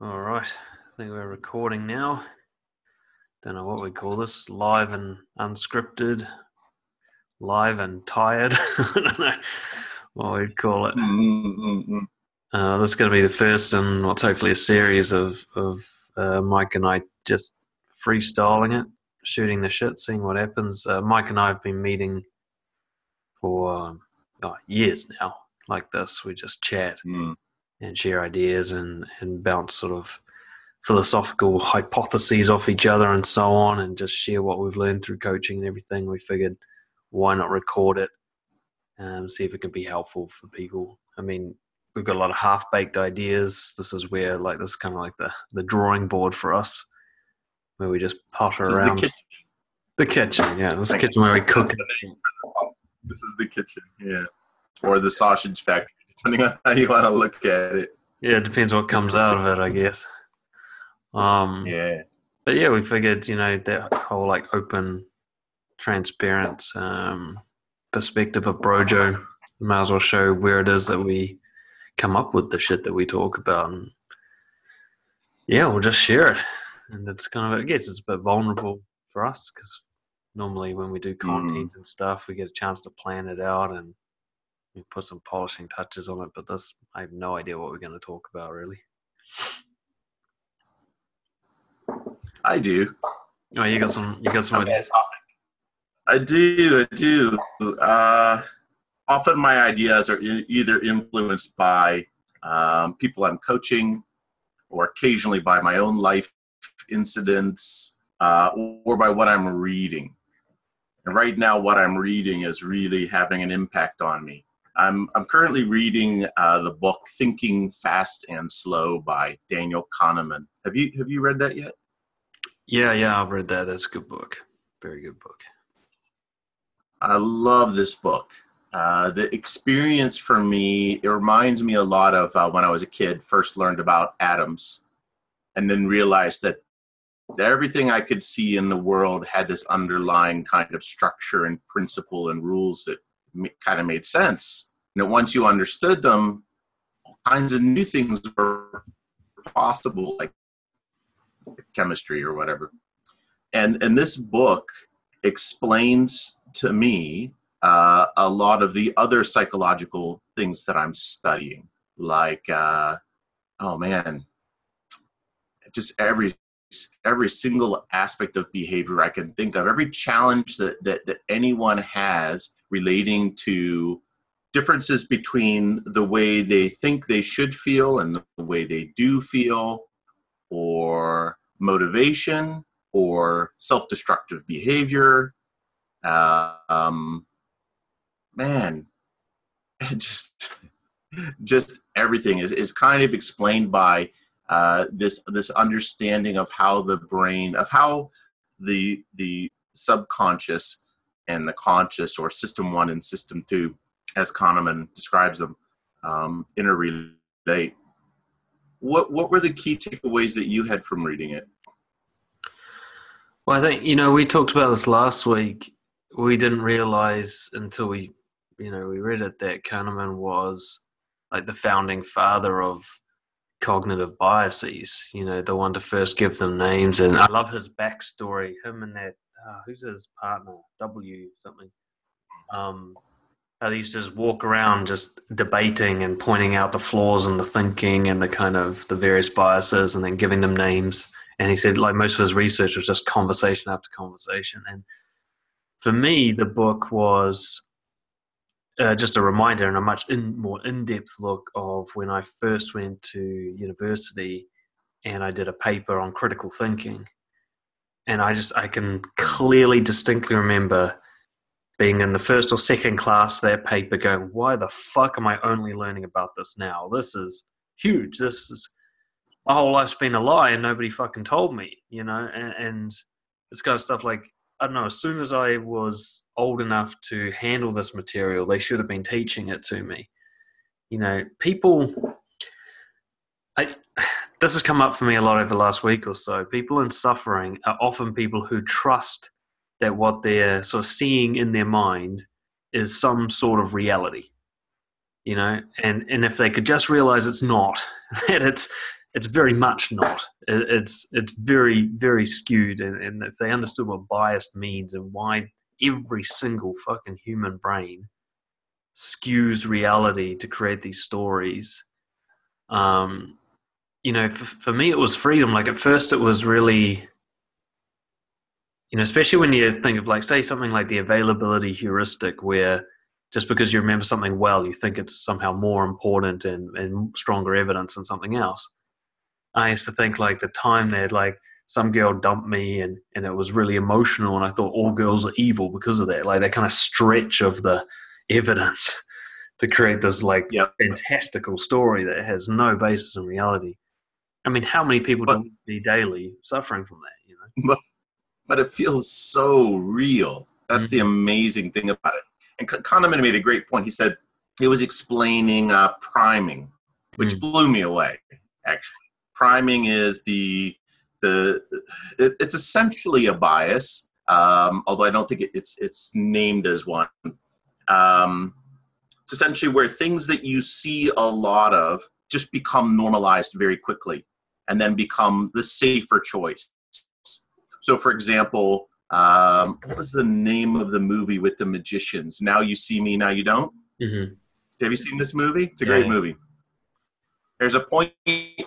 All right. I think we're recording now. Don't know what we call this live and unscripted, live and tired. I don't know what we'd call it. Mm-mm-mm. Uh, this is going to be the first in what's hopefully a series of, of uh, Mike and I just freestyling it, shooting the shit, seeing what happens. Uh, Mike and I have been meeting for oh, years now, like this. We just chat Mm. And share ideas and, and bounce sort of philosophical hypotheses off each other and so on and just share what we've learned through coaching and everything. We figured why not record it and see if it can be helpful for people. I mean, we've got a lot of half baked ideas. This is where like this is kind of like the, the drawing board for us where we just potter This is the around kitchen. the kitchen. Yeah, this is the kitchen where we cook. This is the kitchen. Yeah. Or the sausage factory, depending on how you want to look at it. Yeah, it depends what comes out of it, I guess. Um, Yeah. but yeah, we figured, you know, that whole like open, transparent um, perspective of Brojo, we might as well show where it is that we come up with the shit that we talk about. And yeah, we'll just share it. And it's kind of, I guess it's a bit vulnerable for us because normally when we do content and stuff, we get a chance to plan it out and put some polishing touches on it. But this, I have no idea what we're going to talk about really. I do. Oh, you got some, you got some ideas. I do. I do. Uh, often my ideas are either influenced by um, people I'm coaching or occasionally by my own life incidents uh, or by what I'm reading. And right now, what I'm reading is really having an impact on me. I'm, I'm currently reading uh, the book Thinking Fast and Slow by Daniel Kahneman. Have you, have you read that yet? Yeah, yeah, I've read that. That's a good book. Very good book. I love this book. Uh, the experience for me, it reminds me a lot of uh, when I was a kid, first learned about atoms, and then realized that everything I could see in the world had this underlying kind of structure and principle and rules that kind of made sense. And that once you understood them, all kinds of new things were possible, like chemistry or whatever. And and this book explains to me uh, a lot of the other psychological things that I'm studying, like uh, oh man, just every every single aspect of behavior I can think of, every challenge that that, that anyone has relating to differences between the way they think they should feel and the way they do feel, or motivation, or self-destructive behavior. Uh, um, man, just just everything is, is kind of explained by uh, this this understanding of how the brain of how the the subconscious and the conscious or system one and system two as Kahneman describes them um, interrelate. What what were the key takeaways that you had from reading it? Well, I think you know we talked about this last week. We didn't realize until we, you know, we read it that Kahneman was like the founding father of cognitive biases. You know, the one to first give them names, and I love his backstory. Him and that uh, who's his partner, W something. Um, how they used to just walk around just debating and pointing out the flaws in the thinking and the kind of the various biases, and then giving them names and he said like most of his research was just conversation after conversation and for me the book was uh, just a reminder and a much in, more in-depth look of when i first went to university and i did a paper on critical thinking. And i just i can clearly distinctly remember being in the first or second class that paper going why the fuck am i only learning about this now? This is huge. This is my whole life's been a lie and nobody fucking told me, you know, and, and it's kind of stuff like, I don't know, as soon as I was old enough to handle this material, they should have been teaching it to me. You know, people, I, this has come up for me a lot over the last week or so. People in suffering are often people who trust that what they're sort of seeing in their mind is some sort of reality you know and and if they could just realize it's not that it's it's very much not. It's it's very very skewed, and, and if they understood what biased means and why every single fucking human brain skews reality to create these stories. Um, you know, for, for me, it was freedom. Like at first, it was really, you know, especially when you think of like, say, something like the availability heuristic, where just because you remember something well, you think it's somehow more important and, and stronger evidence than something else. I used to think like the time they'd like some girl dumped me and, and it was really emotional and I thought all girls are evil because of that. Like that kind of stretch of the evidence to create this like yep. fantastical story that has no basis in reality. I mean, how many people but, do we daily suffering from that? You know, but, but it feels so real. That's mm-hmm. the amazing thing about it. And Kahneman made a great point. He said he was explaining uh, priming, which mm-hmm. blew me away. Actually, priming is the the it, it's essentially a bias, um, although I don't think it, it's it's named as one. Um, it's essentially where things that you see a lot of just become normalized very quickly, and then become the safer choice. So, for example, um, what was the name of the movie with the magicians? Now you see me, now you don't. Mm-hmm. Have you seen this movie? It's a yeah, great movie. There's a point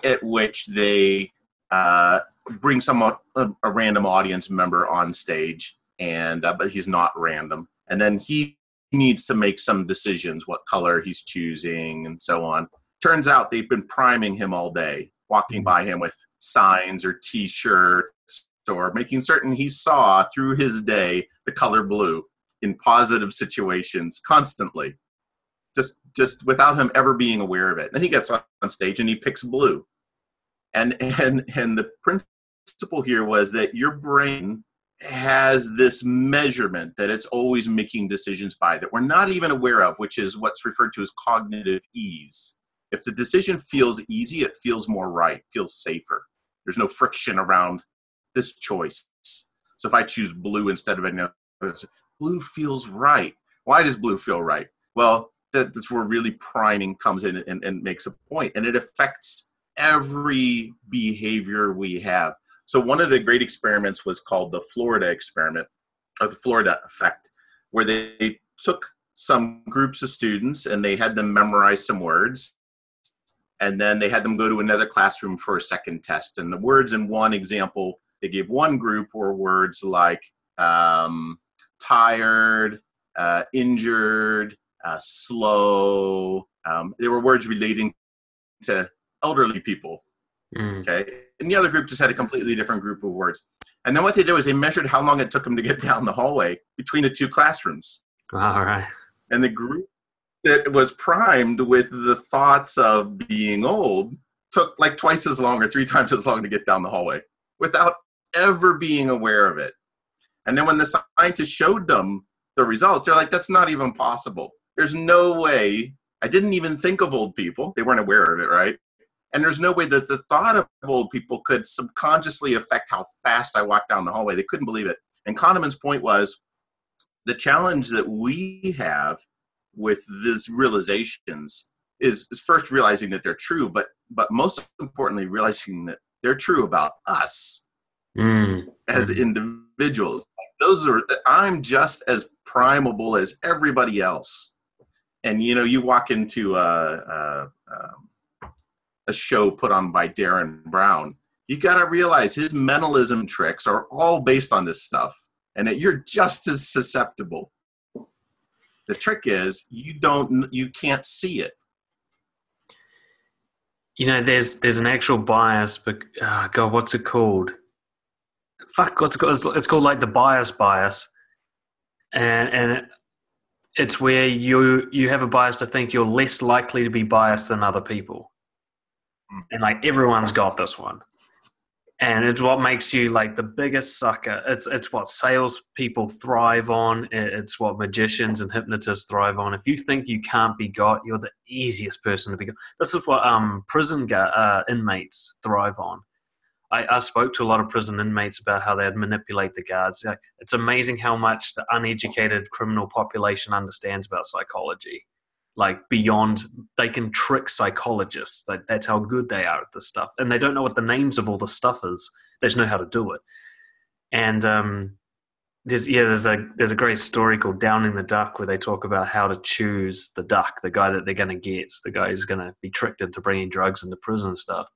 at which they uh, bring some a, a, random audience member on stage and uh, but he's not random. And then he needs to make some decisions what color he's choosing and so on. Turns out they've been priming him all day walking by him with signs or t-shirts or making certain he saw through his day the color blue in positive situations constantly. Just just without him ever being aware of it. Then he gets on stage and he picks blue and and and the principle here was that your brain has this measurement that it's always making decisions by that we're not even aware of which is what's referred to as cognitive ease. If the decision feels easy it feels more right feels safer. There's no friction around this choice. So if i choose blue instead of another blue feels right. Why does blue feel right? Well that's where really priming comes in and, and makes a point and it affects every behavior we have. So one of the great experiments was called the Florida experiment or the Florida effect, where they took some groups of students and they had them memorize some words and then they had them go to another classroom for a second test and the words in one example they gave one group were words like um, tired uh, injured uh, slow um, they were words relating to elderly people. Mm. Okay. And the other group just had a completely different group of words. And then what they did was they measured how long it took them to get down the hallway between the two classrooms. All right. And the group that was primed with the thoughts of being old took like twice as long or three times as long to get down the hallway without ever being aware of it. And then when the scientists showed them the results, they're like, that's not even possible. There's no way. I didn't even think of old people. They weren't aware of it, right? And there's no way that the thought of old people could subconsciously affect how fast I walked down the hallway. They couldn't believe it. And Kahneman's point was the challenge that we have with these realizations is, is first realizing that they're true, but but most importantly, realizing that they're true about us mm. as individuals. Those are I'm just as primable as everybody else. And you know, you walk into a, a, a a show put on by Derren Brown, you got to realize his mentalism tricks are all based on this stuff and that you're just as susceptible. The trick is you don't you can't see it. You know, there's there's an actual bias, but oh God, what's it called? Fuck, what's it called? It's called like the bias bias, and and it's where you you have a bias to think you're less likely to be biased than other people and like everyone's got this one. And it's what makes you like the biggest sucker. It's it's what salespeople thrive on. It's what magicians and hypnotists thrive on. If you think you can't be got you're the easiest person to be got. This is what um prison uh, inmates thrive on. I, I spoke to a lot of prison inmates about how they'd manipulate the guards. It's amazing how much the uneducated criminal population understands about psychology like beyond they can trick psychologists. That's how good they are at this stuff. And they don't know what the names of all the stuff is. They just know how to do it. And um there's yeah there's a there's a great story called downing the duck where they talk about how to choose the duck the guy that they're going to get the guy who's going to be tricked into bringing drugs into prison and stuff.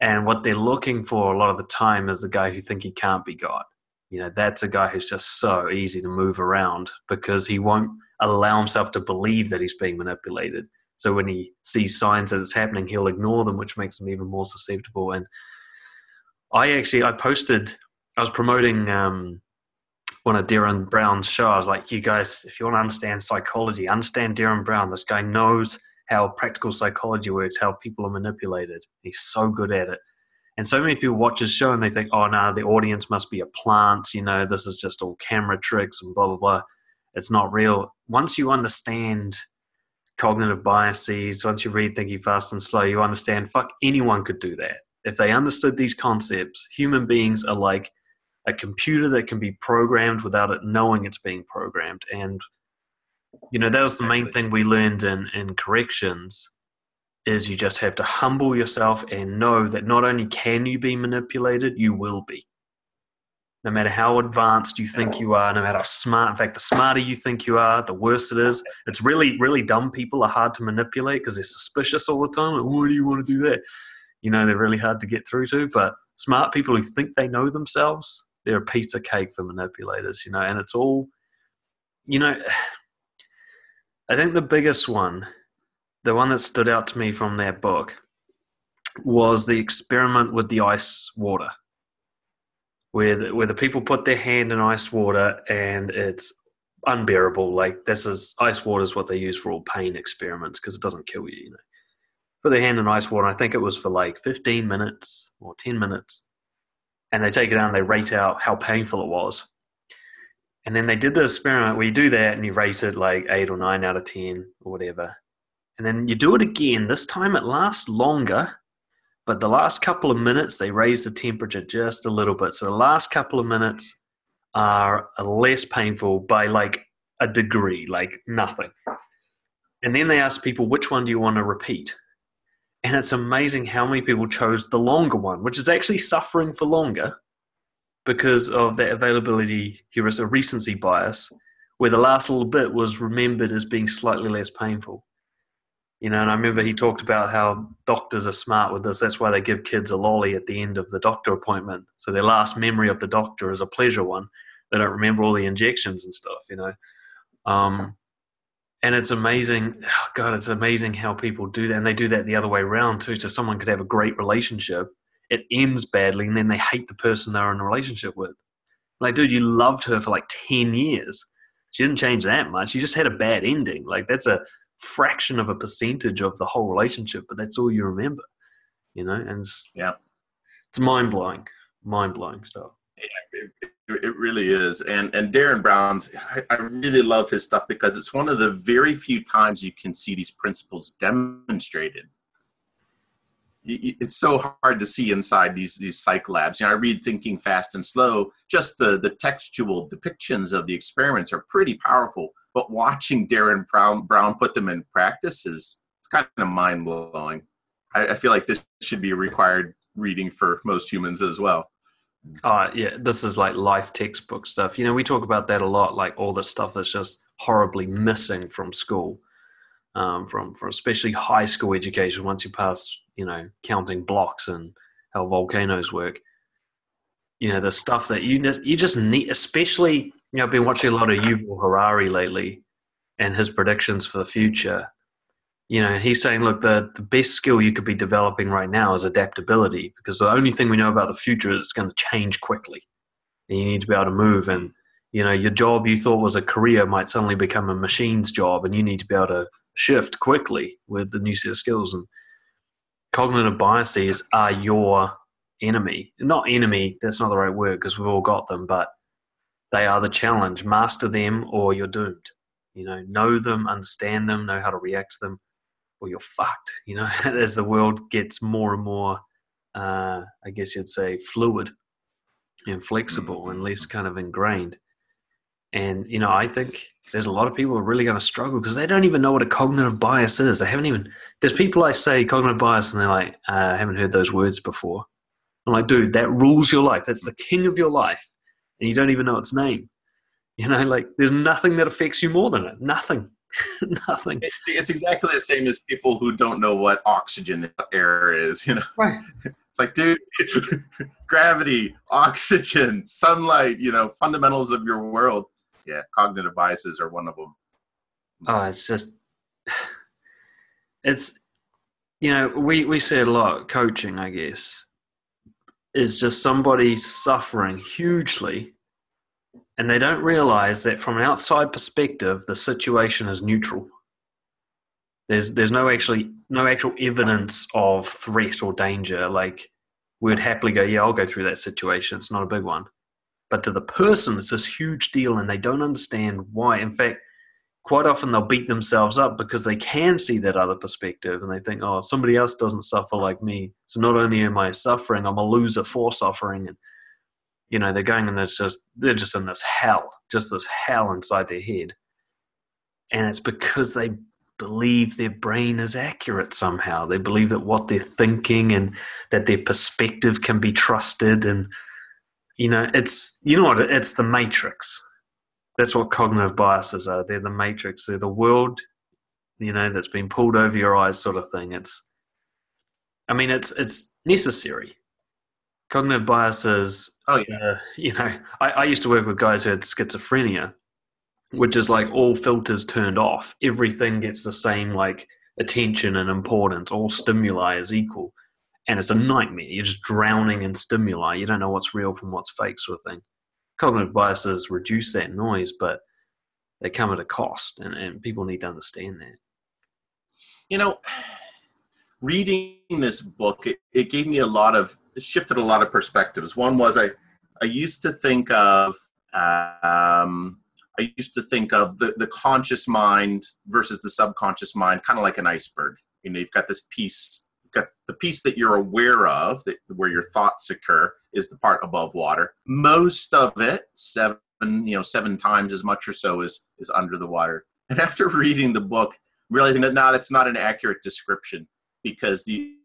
And what they're looking for a lot of the time is the guy who think he can't be got you know that's a guy who's just so easy to move around because he won't allow himself to believe that he's being manipulated so when he sees signs that it's happening he'll ignore them which makes him even more susceptible and i actually i posted i was promoting um, one of Derren Brown's shows. I was like, you guys, if you want to understand psychology, understand Derren Brown. This guy knows how practical psychology works, how people are manipulated. He's so good at it. And so many people watch his show and they think, oh, no, the audience must be a plant. You know, this is just all camera tricks and blah, blah, blah. It's not real. Once you understand cognitive biases, once you read Thinking Fast and Slow, you understand, fuck, anyone could do that. If they understood these concepts, human beings are like a computer that can be programmed without it knowing it's being programmed. And you know that was the main thing we learned in in corrections is you just have to humble yourself and know that not only can you be manipulated, you will be. No matter how advanced you think you are, no matter how smart, in fact, the smarter you think you are, the worse it is. It's really, really dumb people are hard to manipulate because they're suspicious all the time. Like, why do you want to do that? You know, they're really hard to get through to. But smart people who think they know themselves, they're a piece of cake for manipulators, you know, and it's all, you know, I think the biggest one, the one that stood out to me from that book, was the experiment with the ice water, where the, where the people put their hand in ice water and it's unbearable. Like this is ice water is what they use for all pain experiments because it doesn't kill you. You know, put their hand in ice water. I think it was for like 15 minutes or 10 minutes, and they take it out and they rate out how painful it was. And then they did the experiment where you do that and you rate it like eight or nine out of 10 or whatever. And then you do it again. This time it lasts longer, but the last couple of minutes they raise the temperature just a little bit. So the last couple of minutes are less painful by like a degree, like nothing. And then they ask people, which one do you want to repeat? And it's amazing how many people chose the longer one, which is actually suffering for longer because of that availability heuristic, recency bias, where the last little bit was remembered as being slightly less painful. You know, and I remember he talked about how doctors are smart with this. That's why they give kids a lolly at the end of the doctor appointment. So their last memory of the doctor is a pleasure one. They don't remember all the injections and stuff, you know. Um, and it's amazing oh god it's amazing how people do that and they do that the other way around too so someone could have a great relationship it ends badly and then they hate the person they're in a relationship with like dude you loved her for like 10 years she didn't change that much you just had a bad ending like that's a fraction of a percentage of the whole relationship but that's all you remember you know and it's, yeah it's mind-blowing mind-blowing stuff yeah, it, it really is. And and Derren Brown's, I, I, really love his stuff because it's one of the very few times you can see these principles demonstrated. It's so hard to see inside these these psych labs. You know, I read Thinking Fast and Slow. Just the the textual depictions of the experiments are pretty powerful. But watching Derren Brown Brown put them in practice is it's kind of mind blowing. I, I feel like this should be a required reading for most humans as well. Uh, yeah, this is like life textbook stuff. You know, we talk about that a lot, like all the stuff that's just horribly missing from school, um, from, from especially high school education. Once you pass, you know, counting blocks and how volcanoes work, you know, the stuff that you you just need, especially, you know, I've been watching a lot of Yuval Harari lately and his predictions for the future you know, he's saying, look, the, the best skill you could be developing right now is adaptability because the only thing we know about the future is it's going to change quickly. And you need to be able to move. And, you know, your job you thought was a career might suddenly become a machine's job and you need to be able to shift quickly with the new set of skills. And cognitive biases are your enemy. Not enemy, that's not the right word because we've all got them, but they are the challenge. Master them or you're doomed. You know, know them, understand them, know how to react to them or you're fucked. You know, as the world gets more and more, uh, I guess you'd say, fluid and flexible and less kind of ingrained. And you know, I think there's a lot of people are really going to struggle because they don't even know what a cognitive bias is. They haven't even. There's people I say cognitive bias, and they're like, uh, "I haven't heard those words before." I'm like, dude, that rules your life. That's the king of your life, and you don't even know its name. You know, like there's nothing that affects you more than it. Nothing. Nothing. It's exactly the same as people who don't know what oxygen air is. You know, right? It's like, dude, gravity, oxygen, sunlight. You know, fundamentals of your world. Yeah, cognitive biases are one of them. Oh, it's just, it's, you know, we we say a lot. Coaching, I guess, is just somebody suffering hugely and they don't realize that from an outside perspective the situation is neutral. There's there's no actually no actual evidence of threat or danger. Like we'd happily go yeah i'll go through that situation. It's not a big one. But to the person it's this huge deal and they don't understand why. In fact quite often they'll beat themselves up because they can see that other perspective and they think oh if somebody else doesn't suffer like me so not only am i suffering i'm a loser for suffering. And you know they're going and they're just they're just in this hell just this hell inside their head. And it's because they believe their brain is accurate somehow. They believe that what they're thinking and that their perspective can be trusted. And you know it's you know what it's the matrix that's what cognitive biases are they're the matrix they're the world you know that's been pulled over your eyes sort of thing it's i mean it's it's necessary cognitive biases. Oh yeah. Uh, you know, I, I used to work with guys who had schizophrenia, which is like all filters turned off. Everything gets the same like attention and importance. All stimuli is equal, and it's a nightmare. You're just drowning in stimuli. You don't know what's real from what's fake, sort of thing. Cognitive biases reduce that noise, but they come at a cost, and, and people need to understand that. You know, reading this book, it, it gave me a lot of it shifted a lot of perspectives. One was I I used to think of um, I used to think of the, the conscious mind versus the subconscious mind, kind of like an iceberg. You know, you've got this piece, got the piece that you're aware of, that where your thoughts occur, is the part above water. Most of it, seven, you know, seven times as much or so, is is under the water. And after reading the book, realizing that now that's not an accurate description because the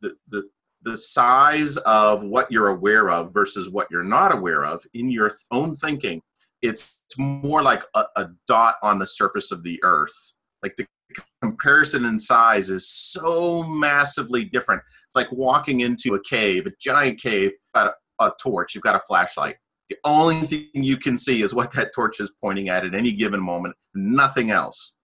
the, the the size of what you're aware of versus what you're not aware of in your own thinking it's more like a, a, dot on the surface of the earth like the comparison in size is so massively different. It's like walking into a cave a giant cave got a, a torch you've got a flashlight. The only thing you can see is what that torch is pointing at at any given moment nothing else.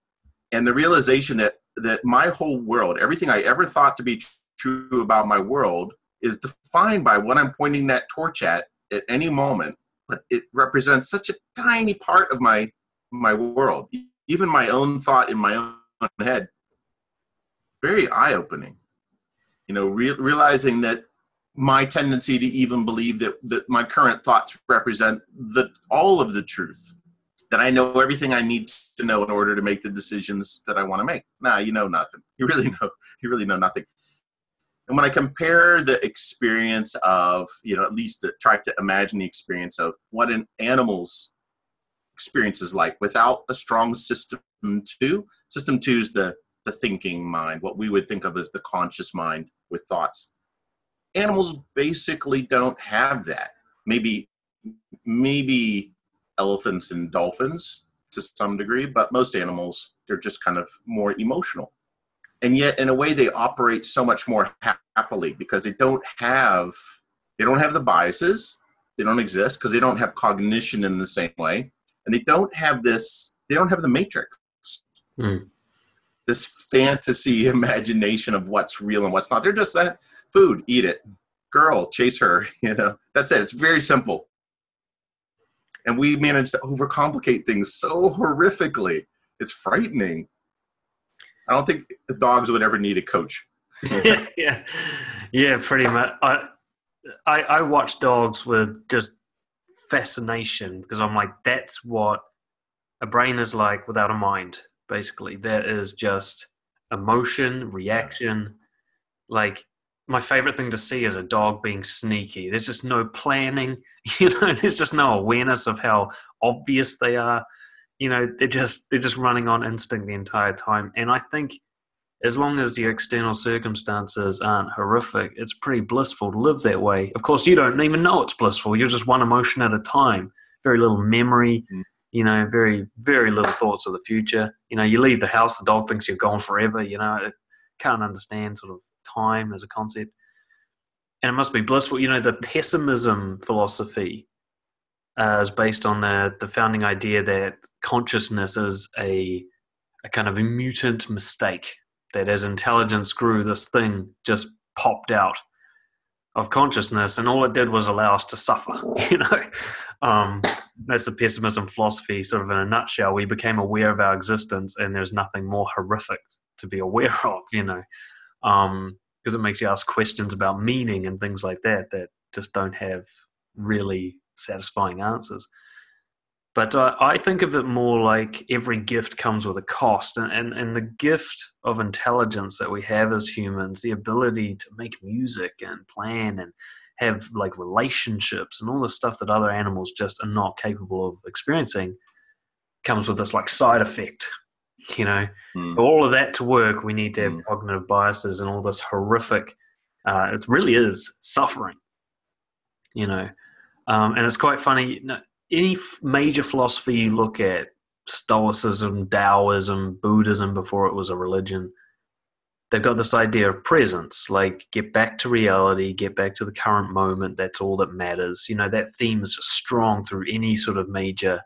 And the realization that that my whole world everything i ever thought to be true about my world is defined by what I'm pointing that torch at at any moment. But it represents such a tiny part of my my world, even my own thought in my own head. Very eye opening, you know, re- realizing that my tendency to even believe that that my current thoughts represent the all of the truth that I know everything I need to know in order to make the decisions that I want to make. Nah, you know nothing. You really know you really know nothing. And when I compare the experience of, you know, at least to try to imagine the experience of what an animal's experience is like without a strong system two, system two is the, the thinking mind, what we would think of as the conscious mind with thoughts. Animals basically don't have that. Maybe, maybe elephants and dolphins to some degree, but most animals, they're just kind of more emotional and yet in a way they operate so much more happily because they don't have they don't have the biases they don't exist because they don't have cognition in the same way and they don't have this they don't have the matrix. Mm. this fantasy imagination of what's real and what's not. They're just that food eat it. Girl chase her you know. That's it. It's very simple. And we manage to overcomplicate things so horrifically. It's frightening. I don't think dogs would ever need a coach. yeah, yeah, pretty much. I, I, I watch dogs with just fascination because I'm like, that's what a brain is like without a mind. Basically, that is just emotion, reaction. Like my favorite thing to see is a dog being sneaky. There's just no planning, you know. There's just no awareness of how obvious they are. You know, they're just they're just running on instinct the entire time. And I think as long as the external circumstances aren't horrific, it's pretty blissful to live that way. Of course, you don't even know it's blissful. You're just one emotion at a time. Very little memory. Mm. You know, very very little thoughts of the future. You know, you leave the house, the dog thinks you're gone forever. You know, it can't understand sort of time as a concept. And it must be blissful. You know, the pessimism philosophy uh, is based on the, the founding idea that consciousness is a, a kind of a mutant mistake, that as intelligence grew, this thing just popped out of consciousness, and all it did was allow us to suffer. You know, um, that's the pessimism philosophy, sort of in a nutshell. We became aware of our existence, and there's nothing more horrific to be aware of. You know, um, because it makes you ask questions about meaning and things like that that just don't have really satisfying answers. But uh, I think of it more like every gift comes with a cost, and, and and the gift of intelligence that we have as humans, the ability to make music and plan and have like relationships and all the stuff that other animals just are not capable of experiencing, comes with this like side effect you know, mm. for all of that to work, we need to have mm. cognitive biases and all this horrific. Uh, it really is suffering, you know, um, and it's quite funny. Any major philosophy you look at, Stoicism, Taoism, Buddhism, before it was a religion, they've got this idea of presence, like get back to reality, get back to the current moment. That's all that matters. You know, that theme is strong through any sort of major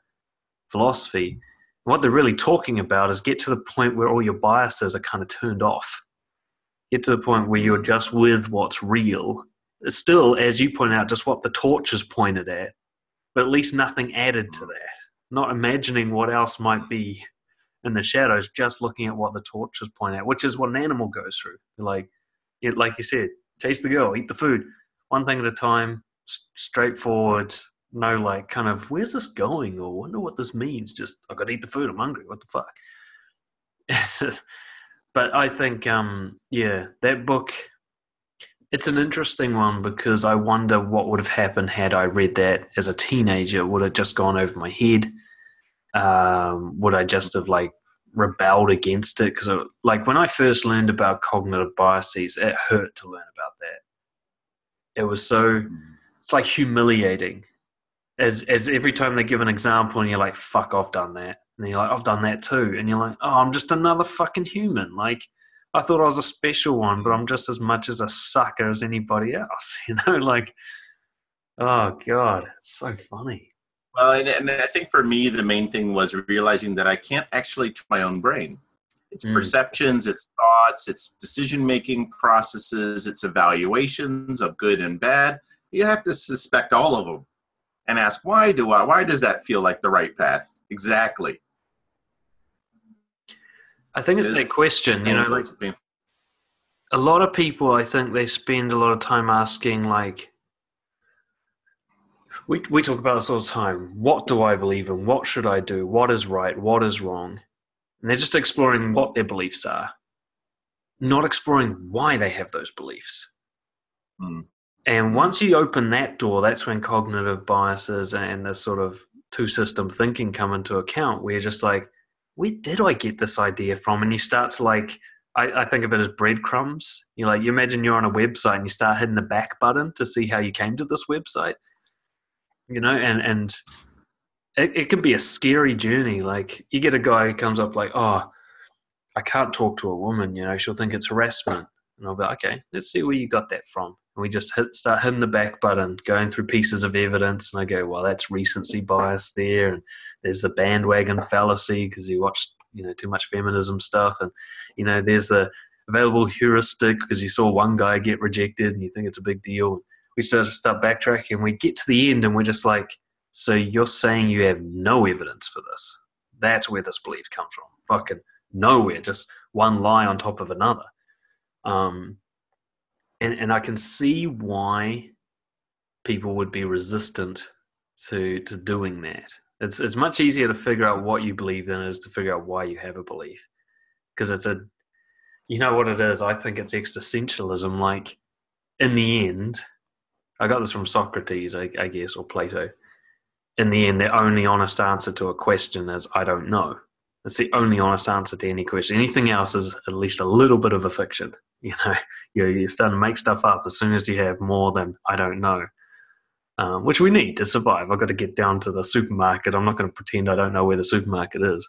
philosophy what they're really talking about is get to the point where all your biases are kind of turned off. Get to the point where you're just with what's real. It's still, as you point out, just what the torch is pointed at, but at least nothing added to that. Not imagining what else might be in the shadows, just looking at what the torches point at, which is what an animal goes through. Like, like you said, chase the girl, eat the food, one thing at a time, straightforward, no like kind of where's this going or wonder what this means. Just I got to eat the food. I'm hungry. What the fuck? but I think um, yeah, that book. It's an interesting one because I wonder what would have happened had I read that as a teenager. Would it just gone over my head? Um, would I just have like rebelled against it? Because like when I first learned about cognitive biases, it hurt to learn about that. It was so it's like humiliating as as every time they give an example and you're like, fuck, I've done that. And you're like, I've done that too. And you're like, oh, I'm just another fucking human. Like, I thought I was a special one, but I'm just as much as a sucker as anybody else. You know, like, oh God, it's so funny. Well, and, and I think for me, the main thing was realizing that I can't actually trust my own brain. It's mm. perceptions, it's thoughts, it's decision making processes, it's evaluations of good and bad. You have to suspect all of them and ask why do I why does that feel like the right path exactly I think it's that question you know like a lot of people I think they spend a lot of time asking like we, we talk about this all the time what do I believe in? What should I do? What is right? What is wrong? And they're just exploring what their beliefs are not exploring why they have those beliefs. Mm. And once you open that door, that's when cognitive biases and this sort of two system thinking come into account, you're just like, where did I get this idea from? And you start to like, I, I, think of it as breadcrumbs. You like, you imagine you're on a website and you start hitting the back button to see how you came to this website. You know, and and it, it can be a scary journey. Like you get a guy who comes up like, oh, I can't talk to a woman. You know, she'll think it's harassment. And I'll be like, okay, let's see where you got that from. And we just hit, start hitting the back button, going through pieces of evidence. And I go, well, that's recency bias there. And there's the bandwagon fallacy because you watched, you know, too much feminism stuff. And, you know, there's the available heuristic because you saw one guy get rejected and you think it's a big deal. We start start backtracking. We get to the end and we're just like, so you're saying you have no evidence for this? That's where this belief comes from. Fucking nowhere. Just one lie on top of another. Um, and, and I can see why people would be resistant to to doing that. It's it's much easier to figure out what you believe than it is to figure out why you have a belief, because it's a, you know what it is. I think it's existentialism. Like in the end, I got this from Socrates, I, I guess, or Plato. In the end, the only honest answer to a question is I don't know. It's the only honest answer to any question. Anything else is at least a little bit of a fiction. You know, you're, you're starting to make stuff up as soon as you have more than I don't know, um, which we need to survive. I've got to get down to the supermarket. I'm not going to pretend I don't know where the supermarket is.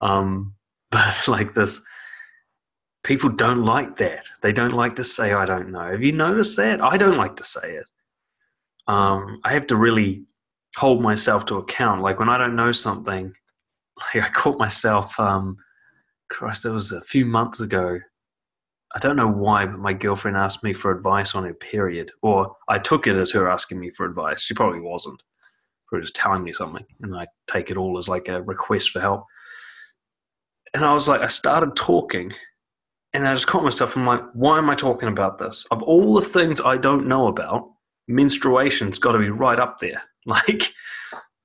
Um, but like this, people don't like that. They don't like to say I don't know. Have you noticed that? I don't like to say it. Um, I have to really hold myself to account. Like when I don't know something, like I caught myself. Um, Christ, it was a few months ago. I don't know why, but my girlfriend asked me for advice on her period, or I took it as her asking me for advice. She probably wasn't. She was telling me something, and I take it all as like a request for help. And I was like, I started talking, and I just caught myself. I'm like, why am I talking about this? Of all the things I don't know about, menstruation's got to be right up there. Like,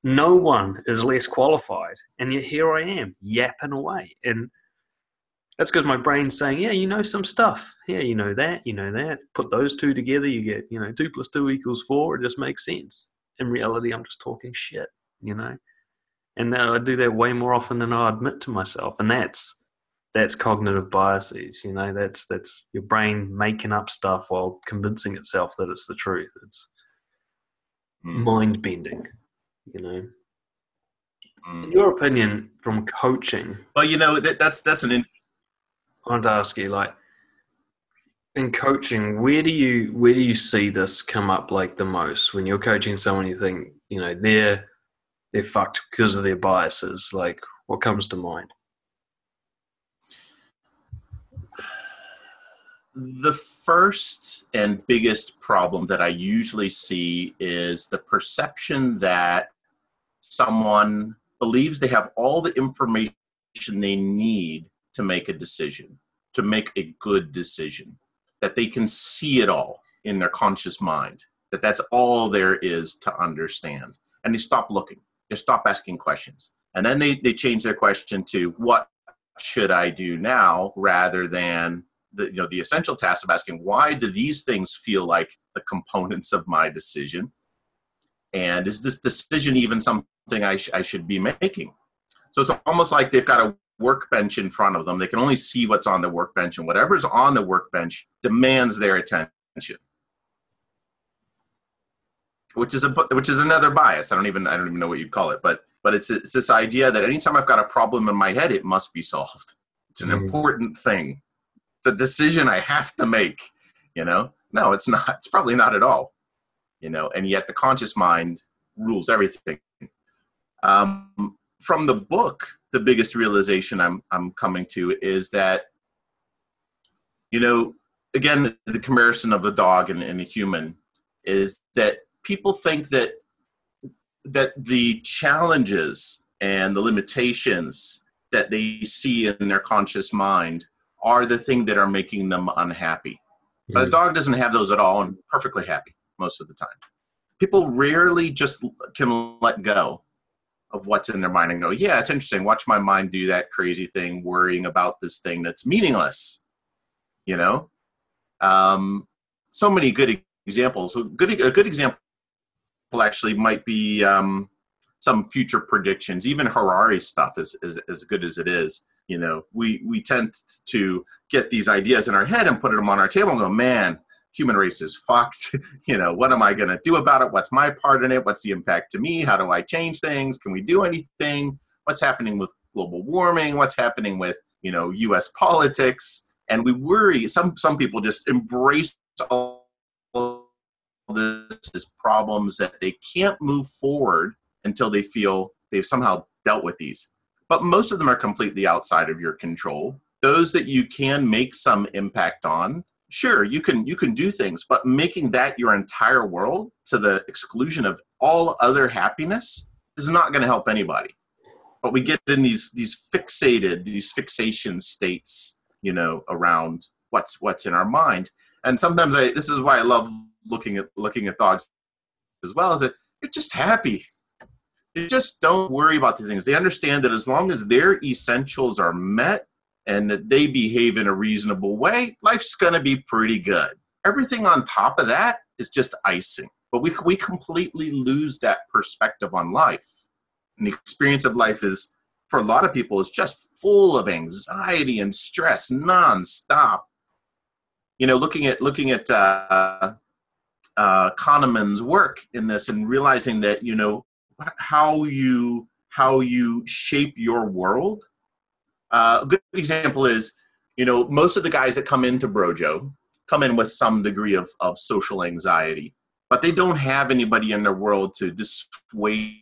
no one is less qualified. And yet here I am, yapping away. And that's because my brain's saying, yeah, you know some stuff. Yeah, you know that, you know that. Put those two together, you get, you know, two plus two equals four. It just makes sense. In reality, I'm just talking shit, you know? And now I do that way more often than I admit to myself. And that's that's cognitive biases you know that's that's your brain making up stuff while convincing itself that it's the truth it's mm. mind bending you know mm. in your opinion from coaching well you know that, that's that's an i want to ask you like in coaching where do you where do you see this come up like the most? When you're coaching someone you think you know they're they're fucked because of their biases like what comes to mind? The first and biggest problem that I usually see is the perception that someone believes they have all the information they need to make a decision, to make a good decision, that they can see it all in their conscious mind, that that's all there is to understand. And they stop looking, they stop asking questions. And then they, they change their question to, What should I do now? rather than the you know the essential task of asking why do these things feel like the components of my decision and is this decision even something I, sh- I should be making so it's almost like they've got a workbench in front of them they can only see what's on the workbench and whatever's on the workbench demands their attention which is a which is another bias i don't even i don't even know what you'd call it but but it's, it's this idea that anytime i've got a problem in my head it must be solved it's an mm-hmm. important thing the decision I have to make. You know, no, it's not. It's probably not at all. You know, and yet the conscious mind rules everything. Um, from the book, the biggest realization I'm I'm coming to is that, you know, again, the comparison of a dog and, and a human is that people think that that the challenges and the limitations that they see in their conscious mind are the thing that are making them unhappy. But a hmm. dog doesn't have those at all and perfectly happy most of the time. People rarely just can let go of what's in their mind and go, yeah, it's interesting. Watch my mind do that crazy thing, worrying about this thing that's meaningless. You know, um, so many good examples. A good a good example actually might be um, some future predictions. Even Harari's stuff is, is as good as it is you know we we tend to get these ideas in our head and put them on our table and go man human race is fucked. You know what am i going to do about it? What's my part in it? What's the impact to me? How do i change things? Can we do anything? What's happening with global warming? What's happening with you know us politics? And we worry some some people just embrace all this problems that they can't move forward until they feel they've somehow dealt with these. But most of them are completely outside of your control. Those that you can make some impact on, sure, you can you can do things, but making that your entire world to the exclusion of all other happiness is not going to help anybody. But we get in these these fixated these fixation states, you know, around what's what's in our mind. And sometimes I this is why I love looking at looking at dogs as well, is that you're just happy they just don't worry about these things. They understand that as long as their essentials are met and that they behave in a reasonable way, life's going to be pretty good. everything on top of that is just icing. But we, we completely lose that perspective on life. And the experience of life is, for a lot of people, is just full of anxiety and stress nonstop. You know, looking at looking at uh, uh, Kahneman's work in this and realizing that you know how you how you shape your world. Uh, a good example is you know most of the guys that come into Brojo come in with some degree of, of social anxiety, but they don't have anybody in their world to dissuade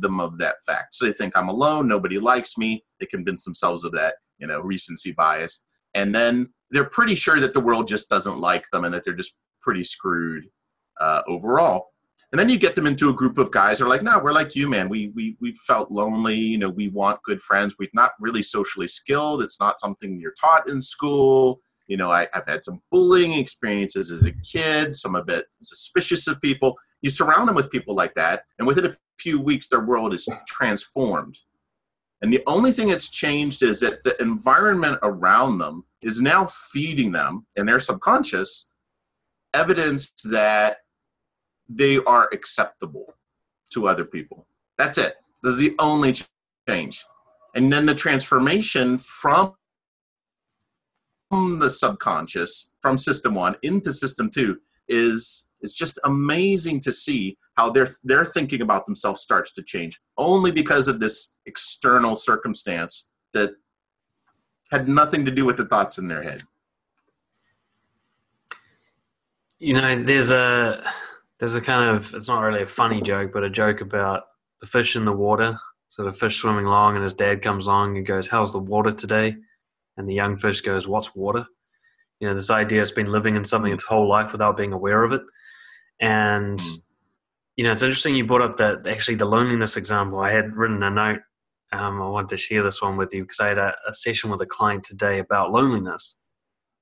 them of that fact. So they think I'm alone, nobody likes me. They convince themselves of that, you know, recency bias. And then they're pretty sure that the world just doesn't like them and that they're just pretty screwed uh, overall. And then you get them into a group of guys who are like, no, we're like you, man. We, we, we felt lonely. You know, we want good friends. We're not really socially skilled. It's not something you're taught in school. You know, I, I've had some bullying experiences as a kid, some a bit suspicious of people. You surround them with people like that, and within a few weeks, their world is transformed. And the only thing that's changed is that the environment around them is now feeding them in their subconscious evidence that they are acceptable to other people. That's it. This is the only change. And then the transformation from the subconscious, from system one into system two, is is just amazing to see how their their thinking about themselves starts to change only because of this external circumstance that had nothing to do with the thoughts in their head. You know, there's a there's a kind of it's not really a funny joke, but a joke about the fish in the water. So the fish swimming along, and his dad comes along and goes, "How's the water today?" And the young fish goes, "What's water?" You know, this idea has been living in something its whole life without being aware of it, and hmm. you know, it's interesting you brought up that actually the loneliness example. I had written a note. Um, I wanted to share this one with you because I had a, a session with a client today about loneliness,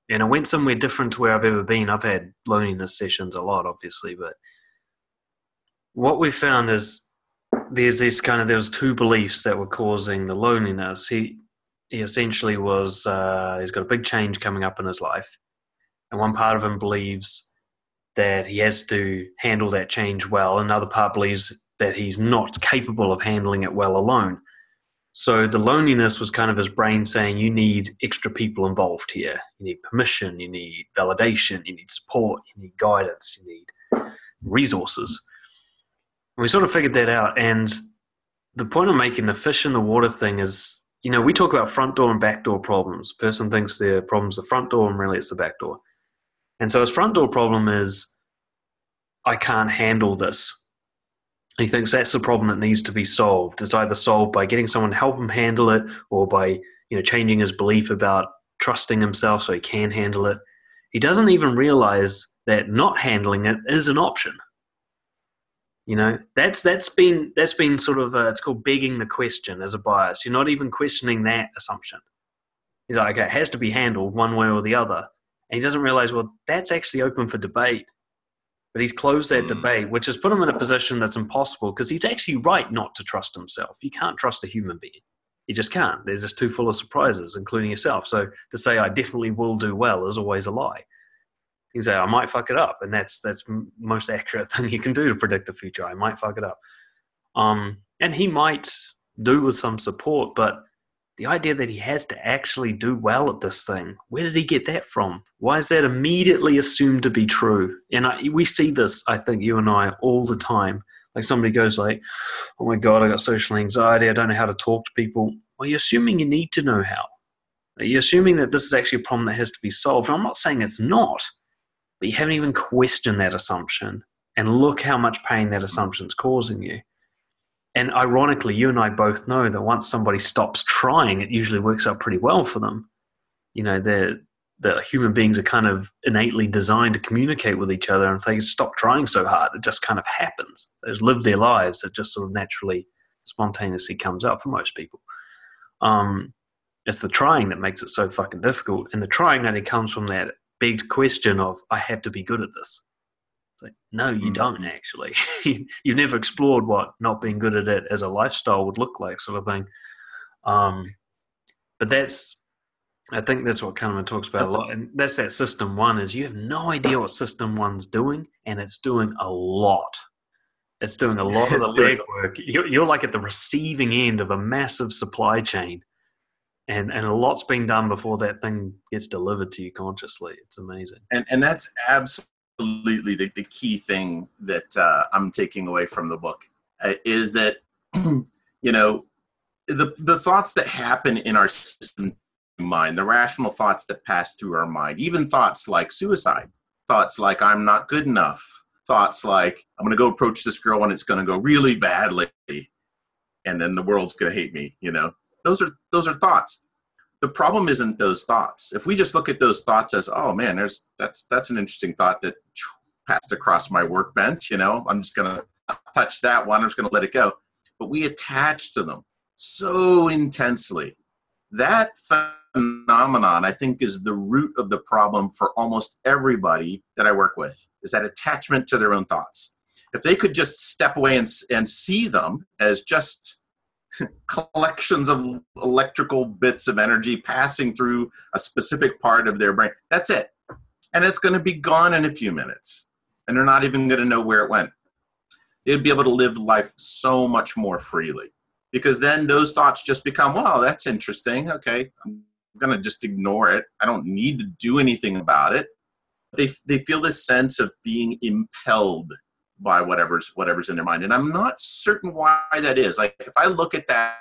and I went somewhere different to where I've ever been. I've had loneliness sessions a lot, obviously, but what we found is there's this kind of there's two beliefs that were causing the loneliness. He he essentially was uh, he's got a big change coming up in his life, and one part of him believes that he has to handle that change well. Another part believes that he's not capable of handling it well alone. So the loneliness was kind of his brain saying, you need extra people involved here. You need permission, you need validation, you need support, you need guidance, you need resources. We sort of figured that out. And the point I'm making, the fish in the water thing is, you know, we talk about front door and back door problems. Person thinks their problem's the front door and really it's the back door. And so his front door problem is, I can't handle this he thinks that's the problem that needs to be solved. It's either solved by getting someone to help him handle it or by you know changing his belief about trusting himself so he can handle it. He doesn't even realize that not handling it is an option. You know, that's that's been that's been sort of uh, it's called begging the question as a bias. You're not even questioning that assumption. He's like, okay, it has to be handled one way or the other, and he doesn't realize well that's actually open for debate. But he's closed that mm. debate, which has put him in a position that's impossible because he's actually right not to trust himself. You can't trust a human being. You just can't. They're just too full of surprises, including yourself. So to say I definitely will do well is always a lie. You say I might fuck it up, and that's that's most accurate thing you can do to predict the future. I might fuck it up, um, and he might do with some support, but the idea that he has to actually do well at this thing, where did he get that from? Why is that immediately assumed to be true? And I, we see this, I think, you and I, all the time. Like somebody goes like, "Oh my god, I got social anxiety. I don't know how to talk to people." Well, you're assuming you need to know how. You're assuming that this is actually a problem that has to be solved. And I'm not saying it's not, but you haven't even questioned that assumption. And look how much pain that assumption is causing you. And ironically, you and I both know that once somebody stops trying, it usually works out pretty well for them. You know, the the human beings are kind of innately designed to communicate with each other, and if they stop trying so hard, it just kind of happens. They live their lives. It just sort of naturally, spontaneously comes out for most people. Um, it's the trying that makes it so fucking difficult, and the trying only comes from that big question of I have to be good at this. Like, no, you mm. don't actually. You've never explored what not being good at it as a lifestyle would look like, sort of thing. Um, but that's I think that's what Kahneman talks about a lot, and that's that system one is you have no idea what system one's doing, and it's doing a lot. It's doing a lot of the legwork. You're, you're like at the receiving end of a massive supply chain, and and a lot's been done before that thing gets delivered to you consciously. It's amazing. And and that's absolutely the, the key thing that uh, I'm taking away from the book uh, is that you know the the thoughts that happen in our system mind, the rational thoughts that pass through our mind, even thoughts like suicide, thoughts like I'm not good enough, thoughts like I'm going to go approach this girl and it's going to go really badly and then the world's going to hate me, you know. Those are those are thoughts. The problem isn't those thoughts. If we just look at those thoughts as, "Oh man, there's that's that's an interesting thought that passed across my workbench, you know. I'm just going to touch that one. I'm just going to let it go." But we attach to them so intensely. That phenomenon i think is the root of the problem for almost everybody that i work with is that attachment to their own thoughts if they could just step away and, and see them as just collections of electrical bits of energy passing through a specific part of their brain. That's it. And it's going to be gone in a few minutes. And they're not even going to know where it went. They'd be able to live life so much more freely. Because then those thoughts just become well that's interesting. Okay. I'm going to just ignore it. I don't need to do anything about it. They, they feel this sense of being impelled by whatever's whatever's in their mind, and I'm not certain why that is. Like if I look at that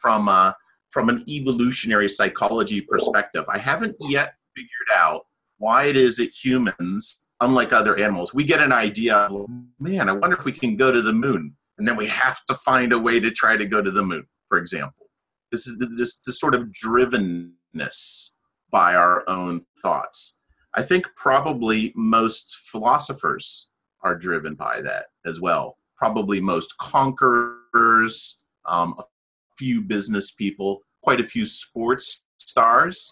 from uh, from an evolutionary psychology perspective, I haven't yet figured out why it is that humans, unlike other animals, we get an idea of, man, I wonder if we can go to the moon, and then we have to find a way to try to go to the moon, for example. This is this, this sort of drivenness by our own thoughts. I think probably most philosophers are driven by that as well. Probably most conquerors, um, a few business people, quite a few sports stars,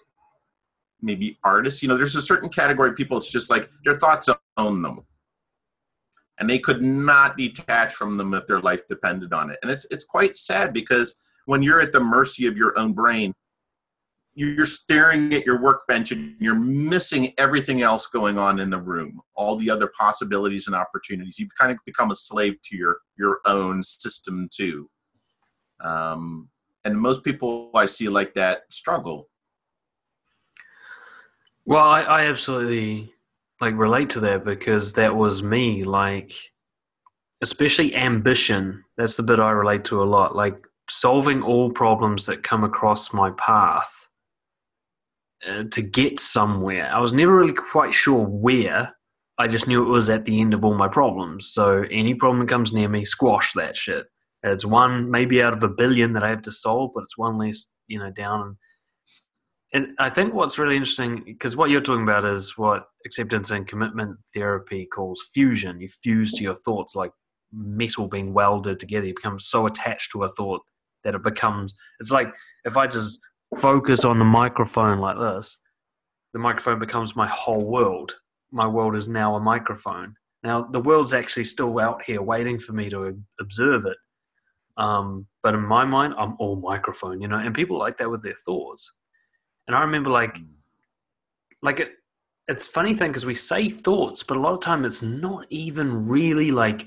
maybe artists. You know, there's a certain category of people, it's just like their thoughts own them. And they could not detach from them if their life depended on it. And it's it's quite sad because when you're at the mercy of your own brain, you're staring at your workbench and you're missing everything else going on in the room, all the other possibilities and opportunities. You've kind of become a slave to your your own system two. Um, and most people I see like that struggle. Well, I, I absolutely like relate to that because that was me. Like, especially ambition. That's the bit I relate to a lot. Like solving all problems that come across my path uh, to get somewhere. I was never really quite sure where. I just knew it was at the end of all my problems. So any problem that comes near me, squash that shit. It's one maybe out of a billion that I have to solve, but it's one less, you know, down. And I think what's really interesting, because what you're talking about is what acceptance and commitment therapy calls fusion. You fuse to your thoughts like metal being welded together. You become so attached to a thought that it becomes it's like if I just focus on the microphone like this, the microphone becomes my whole world. My world is now a microphone. Now the world's actually still out here waiting for me to observe it. Um, but in my mind, I'm all microphone, you know. And people like that with their thoughts. And I remember like, like it. It's funny thing because we say thoughts, but a lot of time it's not even really like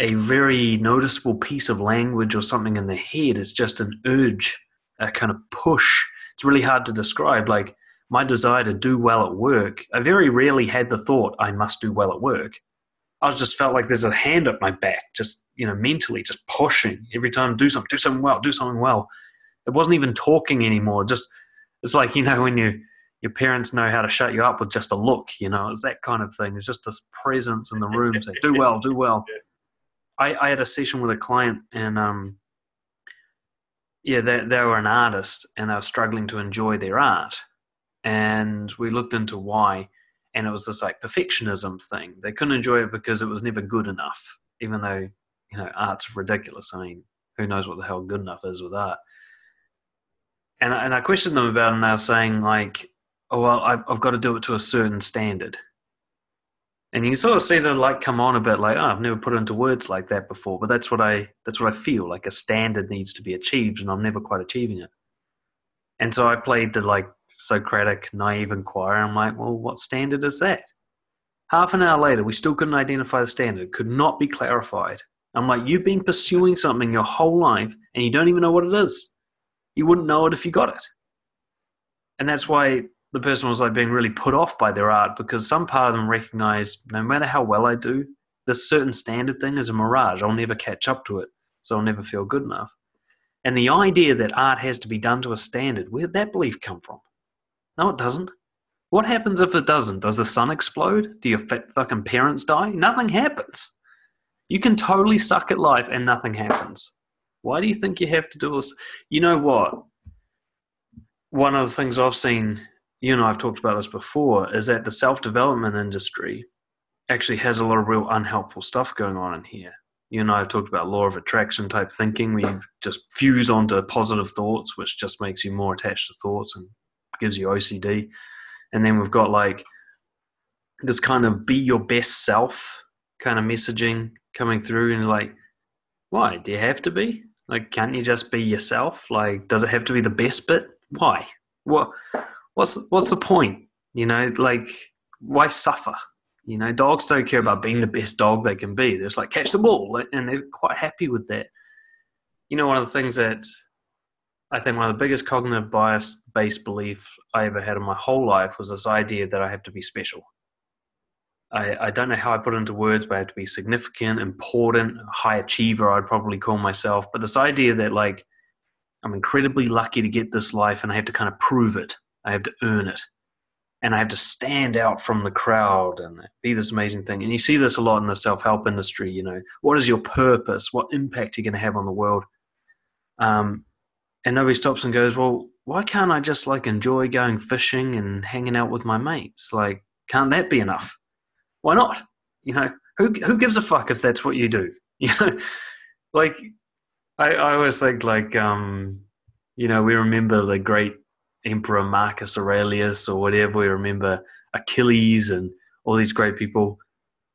a very noticeable piece of language or something in the head. It's just an urge, a kind of push. It's really hard to describe. Like my desire to do well at work, I very rarely had the thought, I must do well at work. I was just felt like there's a hand up my back, just, you know, mentally just pushing every time, do something, do something well, do something well. It wasn't even talking anymore. Just, it's like, you know, when you, your parents know how to shut you up with just a look, you know, it's that kind of thing. It's just this presence in the room saying, do well, do well. I, I had a session with a client and um, yeah, they, they were an artist and they were struggling to enjoy their art. And we looked into why. And it was this like perfectionism thing. They couldn't enjoy it because it was never good enough, even though, you know, art's ridiculous. I mean, who knows what the hell good enough is with art. And, and I questioned them about it and they were saying, like, oh, well, I've, I've got to do it to a certain standard and you sort of see the light come on a bit like oh i've never put it into words like that before but that's what i that's what i feel like a standard needs to be achieved and i'm never quite achieving it and so i played the like Socratic naive inquirer. I'm like, well, what standard is that? Half an hour later, we still couldn't identify the standard, could not be clarified. I'm like, you've been pursuing something your whole life and you don't even know what it is. You wouldn't know it if you got it. And that's why the person was like being really put off by their art because some part of them recognized no matter how well I do, this certain standard thing is a mirage. I'll never catch up to it, so I'll never feel good enough. And the idea that art has to be done to a standard, where'd that belief come from? No, it doesn't. What happens if it doesn't? Does the sun explode? Do your fucking parents die? Nothing happens. You can totally suck at life and nothing happens. Why do you think you have to do this? You know what? One of the things I've seen, you and I have talked about this before, is that the self development industry actually has a lot of real unhelpful stuff going on in here. You and I have talked about law of attraction type thinking, where you just fuse onto positive thoughts, which just makes you more attached to thoughts and gives you OCD. And then we've got like this kind of be your best self kind of messaging coming through and like why? Do you have to be? Like can't you just be yourself? Like does it have to be the best bit? Why? What what's what's the point? You know like why suffer? You know dogs don't care about being the best dog they can be. They're just like catch the ball and they're quite happy with that. You know one of the things that i think one of the biggest cognitive bias based belief i ever had in my whole life was this idea that i have to be special. I, I don't know how I put it into words, but I have to be significant, important, high achiever, I'd probably call myself. But this idea that, like, I'm incredibly lucky to get this life and I have to kind of prove it, I have to earn it. And I have to stand out from the crowd and be this amazing thing. And you see this a lot in the self help industry. You know, what is your purpose? What impact are you going to have on the world? Um, and nobody stops and goes, well, why can't I just like enjoy going fishing and hanging out with my mates? Like, can't that be enough? why not? You know, who who gives a fuck if that's what you do? You know, like I, I always think like um, you know, we remember the great Emperor Marcus Aurelius or whatever. We remember Achilles and all these great people.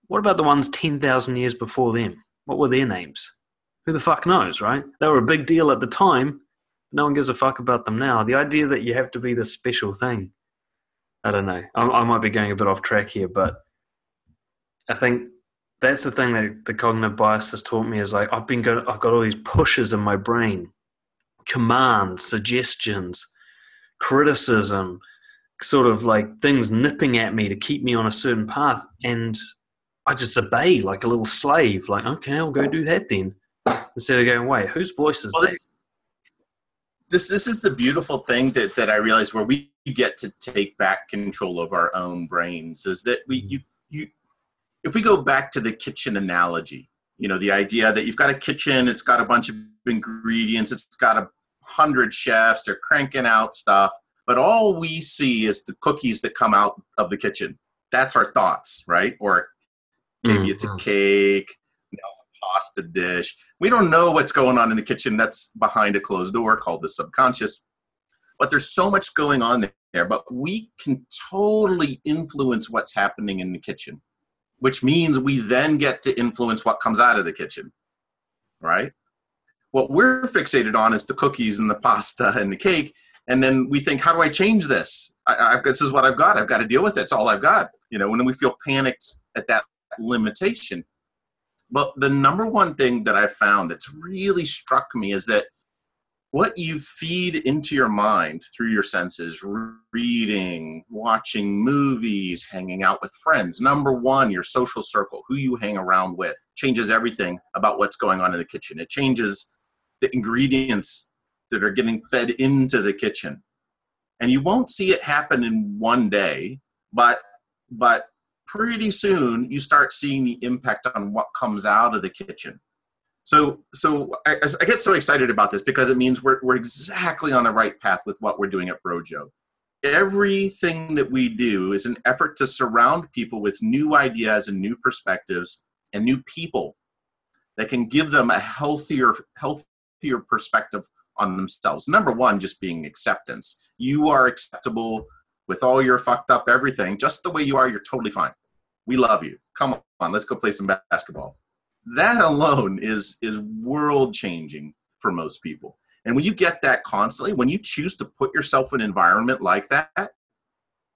What about the ones ten thousand years before them? What were their names? Who the fuck knows, right? They were a big deal at the time. No one gives a fuck about them now. The idea that you have to be this special thing. I don't know. I, I might be going a bit off track here, but I think that's the thing that the cognitive bias has taught me is like I've been going, I've got all these pushes in my brain, commands, suggestions, criticism, sort of like things nipping at me to keep me on a certain path, and I just obey like a little slave. Like, okay, I'll go do that then, instead of going, wait, whose voice is well, this? This this is the beautiful thing that that I realize where we get to take back control of our own brains is that we mm-hmm. you you if we go back to the kitchen analogy, you know, the idea that you've got a kitchen, it's got a bunch of ingredients, it's got a hundred chefs, they're cranking out stuff, but all we see is the cookies that come out of the kitchen. That's our thoughts, right? Or maybe mm-hmm. it's a mm-hmm. cake, now it's a pasta dish. We don't know what's going on in the kitchen. That's behind a closed door called the subconscious. But there's so much going on there, but we can totally influence what's happening in the kitchen which means we then get to influence what comes out of the kitchen, right? What we're fixated on is the cookies and the pasta and the cake, and then we think, how do I change this? I, have this is what I've got. I've got to deal with it. It's all I've got. You know, when we feel panicked at that limitation. But the number one thing that I found that's really struck me is that what you feed into your mind through your senses reading watching movies hanging out with friends number one your social circle who you hang around with changes everything about what's going on in the kitchen it changes the ingredients that are getting fed into the kitchen and you won't see it happen in one day but but pretty soon you start seeing the impact on what comes out of the kitchen so, so I, I, get so excited about this because it means we're, we're exactly on the right path with what we're doing at Brojo. Everything that we do is an effort to surround people with new ideas and new perspectives and new people that can give them a healthier healthier, healthier perspective on themselves. Number one, just being acceptance. You are acceptable with all your fucked up everything, just the way you are. You're totally fine. We love you. Come on, let's go play some basketball that alone is is world changing for most people And when you get that constantly, when you choose to put yourself in an environment like that,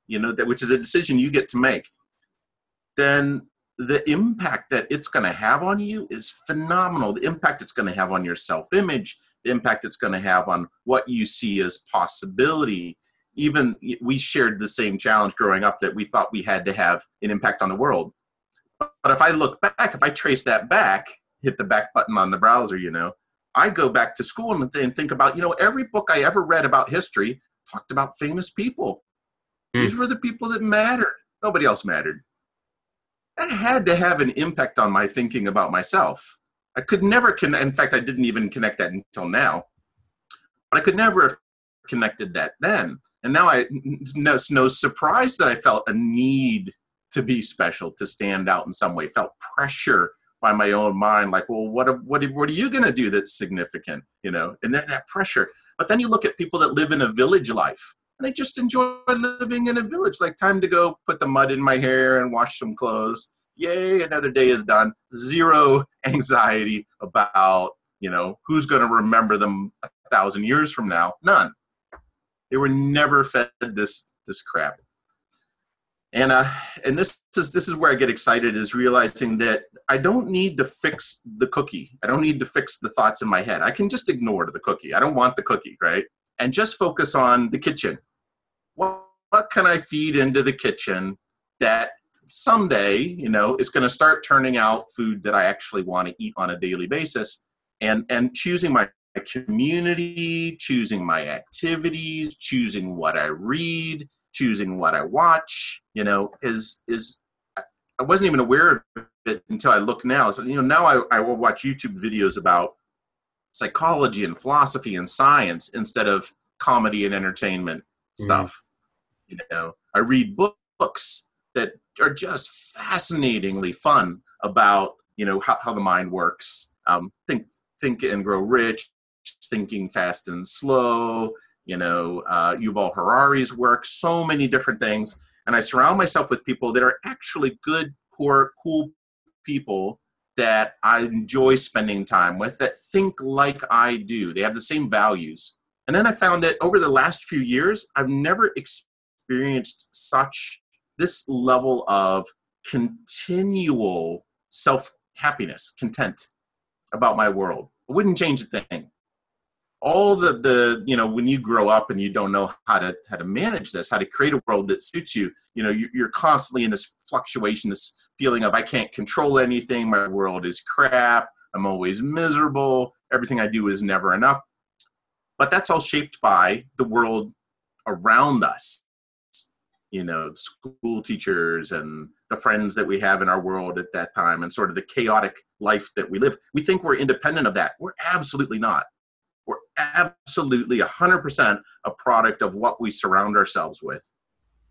you know, that which is a decision you get to make, then the impact that it's going to have on you is phenomenal. The impact it's going to have on your self image, the impact it's going to have on what you see as possibility. Even we shared the same challenge growing up that we thought we had to have an impact on the world. But if I look back, if I trace that back, hit the back button on the browser, you know, I go back to school and think about, you know, every book I ever read about history talked about famous people. Mm. These were the people that mattered. Nobody else mattered. That had to have an impact on my thinking about myself. I could never connect. In fact, I didn't even connect that until now. But I could never have connected that then. And now I, it's no surprise that I felt a need to be special, to stand out in some way, felt pressure by my own mind like well what what what are you going to do that's significant you know and that pressure but then you look at people that live in a village life and they just enjoy living in a village like time to go put the mud in my hair and wash some clothes yay another day is done zero anxiety about you know who's going to remember them a thousand years from now none they were never fed this this crap and uh, and this is this is where I get excited is realizing that I don't need to fix the cookie. I don't need to fix the thoughts in my head. I can just ignore the cookie. I don't want the cookie, right? And just focus on the kitchen. What what can I feed into the kitchen that someday, you know, is going to start turning out food that I actually want to eat on a daily basis, and and choosing my community, choosing my activities, choosing what I read choosing what I watch, you know, is is I wasn't even aware of it until I look now. So you know, now I, I will watch YouTube videos about psychology and philosophy and science instead of comedy and entertainment mm. stuff. You know, I read books that are just fascinatingly fun about you know how, how the mind works. Um, think think and grow rich, thinking fast and slow, you know, uh, Yuval Harari's work, so many different things. And I surround myself with people that are actually good, poor, cool people that I enjoy spending time with that think like I do. They have the same values. And then I found that over the last few years, I've never experienced such this level of continual self happiness, content about my world. I wouldn't change a thing. All the the you know when you grow up and you don't know how to how to manage this how to create a world that suits you you know you're constantly in this fluctuation this feeling of i can't control anything. My world is crap. I'm always miserable. Everything i do is never enough. But that's all shaped by the world around us you know school teachers and the friends that we have in our world at that time and sort of the chaotic life that we live we think we're independent of that we're absolutely not we're absolutely 100% a product of what we surround ourselves with.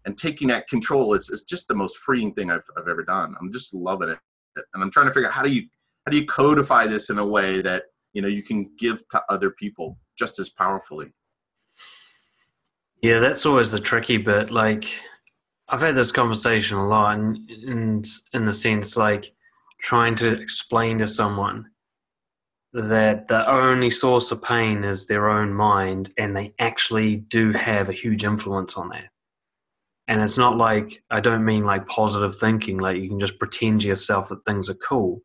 And taking that control is, is just the most freeing thing I've, I've ever done. I'm just loving it. And I'm trying to figure out how do you how do you codify this in a way that you know you can give to other people just as powerfully. Yeah, that's always the tricky bit. Like I've had this conversation a lot, and in, the sense like trying to explain to someone that the only source of pain is their own mind and they actually do have a huge influence on that. And it's not like i don't mean like positive thinking like you can just pretend to yourself that things are cool.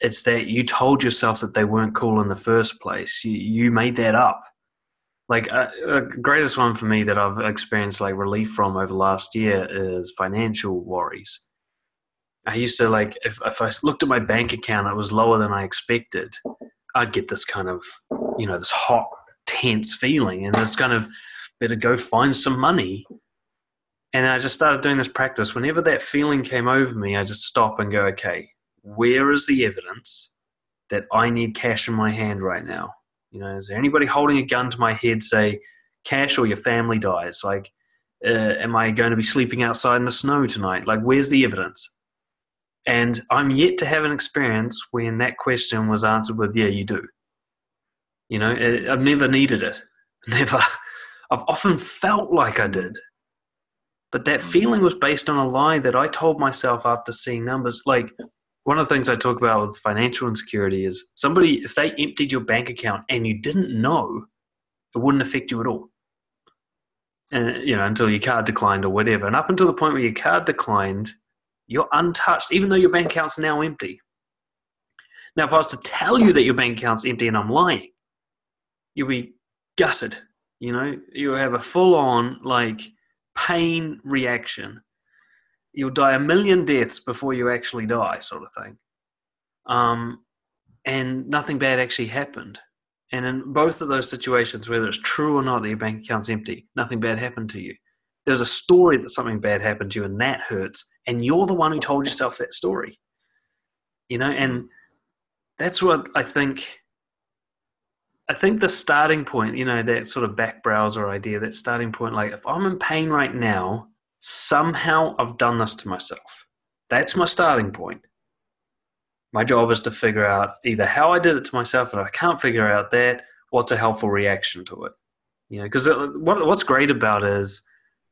It's that you told yourself that they weren't cool in the first place. You, you made that up like uh, uh, greatest one for me that i've experienced like relief from over the last year is financial worries I used to like if if I looked at my bank account, it was lower than I expected. I'd get this kind of you know this hot, tense feeling, and this kind of better go find some money. And I just started doing this practice. Whenever that feeling came over me, I just stop and go, okay, where is the evidence that I need cash in my hand right now? You know, is there anybody holding a gun to my head, say, cash or your family dies? Like, uh, am I going to be sleeping outside in the snow tonight? Like, where's the evidence? And I'm yet to have an experience when that question was answered with, yeah, you do. You know, it, I've never needed it. Never. I've often felt like I did. But that mm. feeling was based on a lie that I told myself after seeing numbers. Like, one of the things I talk about with financial insecurity is somebody, if they emptied your bank account and you didn't know, it wouldn't affect you at all. And, you know, until your card declined or whatever. And up until the point where your card declined, you're untouched, even though your bank account's now empty. Now, if I was to tell you that your bank account's empty and I'm lying, you'll be gutted. You know, you'll have a full on, like, pain reaction. You'll die a million deaths before you actually die, sort of thing. Um, and nothing bad actually happened. And in both of those situations, whether it's true or not that your bank account's empty, nothing bad happened to you. There's a story that something bad happened to you, and that hurts. And you're the one who told yourself that story. You know, and that's what I think. I think the starting point, you know, that sort of back browser idea, that starting point, like if I'm in pain right now, somehow I've done this to myself. That's my starting point. My job is to figure out either how I did it to myself, and I can't figure out that, what's a helpful reaction to it. You know, because uh, what, what's great about it is,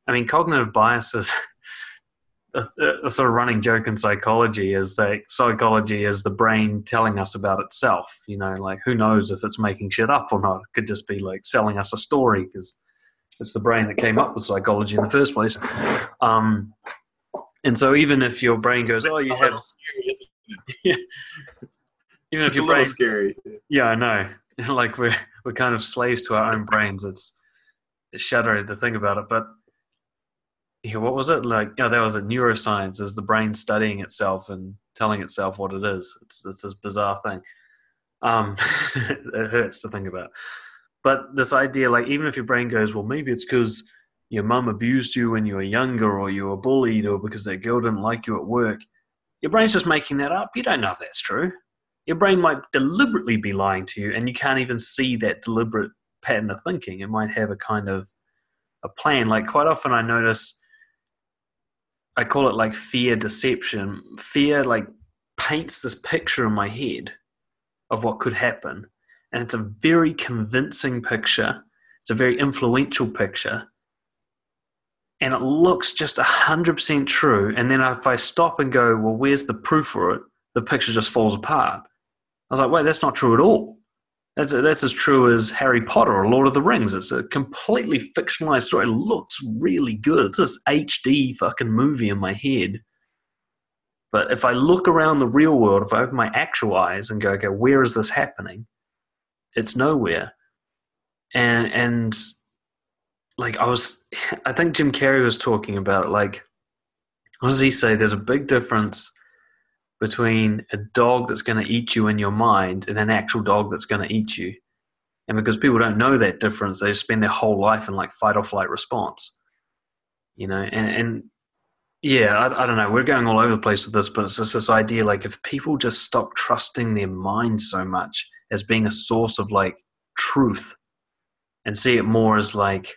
I mean, cognitive biases. a, a, sort of running joke in psychology is that psychology is the brain telling us about itself. You know, like who knows if it's making shit up or not? It could just be like selling us a story because it's the brain that came up with psychology in the first place. Um, and so even if your brain goes, "Oh, you have," yeah, even if your a brain, scary. yeah, I know. like we're we're kind of slaves to our own brains. It's it's shuddering to think about it, but yeah, what was it like? Yeah, that was a neuroscience. Is the brain studying itself and telling itself what it is? It's it's this bizarre thing. Um, it hurts to think about. But this idea, like, even if your brain goes, well, maybe it's because your mum abused you when you were younger, or you were bullied, or because that girl didn't like you at work. Your brain's just making that up. You don't know if that's true. Your brain might deliberately be lying to you, and you can't even see that deliberate pattern of thinking. It might have a kind of a plan. Like quite often, I notice I call it like fear deception. Fear like paints this picture in my head of what could happen. And it's a very convincing picture. It's a very influential picture. And it looks just 100% true. And then if I stop and go, well, where's the proof for it? The picture just falls apart. I was like, wait, that's not true at all. That's, that's as true as Harry Potter or Lord of the Rings. It's a completely fictionalized story. It looks really good. It's this HD fucking movie in my head. But if I look around the real world, if I open my actual eyes and go, okay, where is this happening? It's nowhere. And and like I was, I think Jim Carrey was talking about it. Like, what does he say? There's a big difference between a dog that's going to eat you in your mind and an actual dog that's going to eat you. And because people don't know that difference, they spend their whole life in like fight or flight response. You know, and, and yeah, I, I, don't know. We're going all over the place with this, but it's just this idea like if people just stop trusting their mind so much as being a source of like truth and see it more as like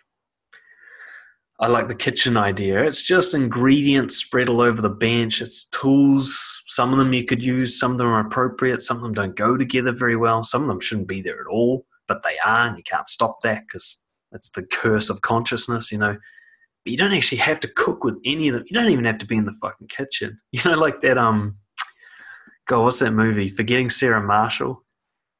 I like the kitchen idea. It's just ingredients spread all over the bench. It's tools. Some of them you could use. Some of them are appropriate. Some of them don't go together very well. Some of them shouldn't be there at all, but they are, and you can't stop that because that's the curse of consciousness, you know. But you don't actually have to cook with any of them. You don't even have to be in the fucking kitchen. You know, like that. Um, God, what's that movie? Forgetting Sarah Marshall.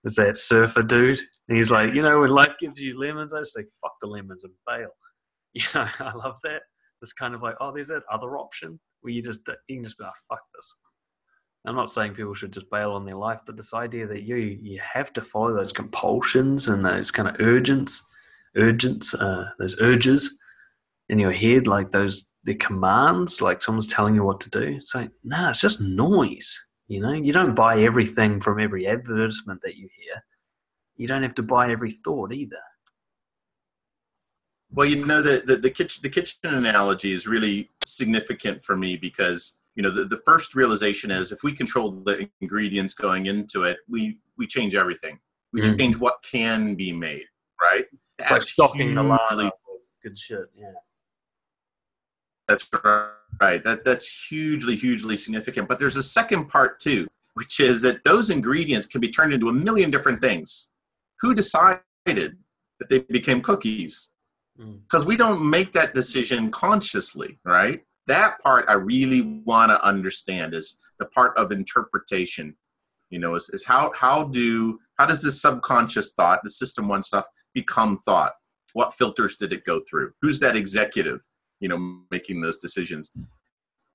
Is that surfer dude? And he's like, you know, when life gives you lemons, I just say fuck the lemons and bail. you know, I love that. It's kind of like, oh, there's that other option where you just you can just be like, fuck this. I'm not saying people should just bail on their life, but this idea that you you have to follow those compulsions and those kind of urgents, urgents, uh, those urges in your head, like those the commands, like someone's telling you what to do. It's like, nah, it's just noise. You know, you don't buy everything from every advertisement that you hear. You don't have to buy every thought either. Well, you know the, the, the kitchen the kitchen analogy is really significant for me because you know the, the first realization is if we control the ingredients going into it, we we change everything. We mm. change what can be made, right? That's like stocking the line good shit. Yeah, that's right. That that's hugely hugely significant. But there's a second part too, which is that those ingredients can be turned into a million different things. Who decided that they became cookies? Mm. because we don't make that decision consciously right that part i really want to understand is the part of interpretation. You know, is, is how how do how does this subconscious thought, the system one stuff, become thought? What filters did it go through? Who's that executive? You know, making those decisions.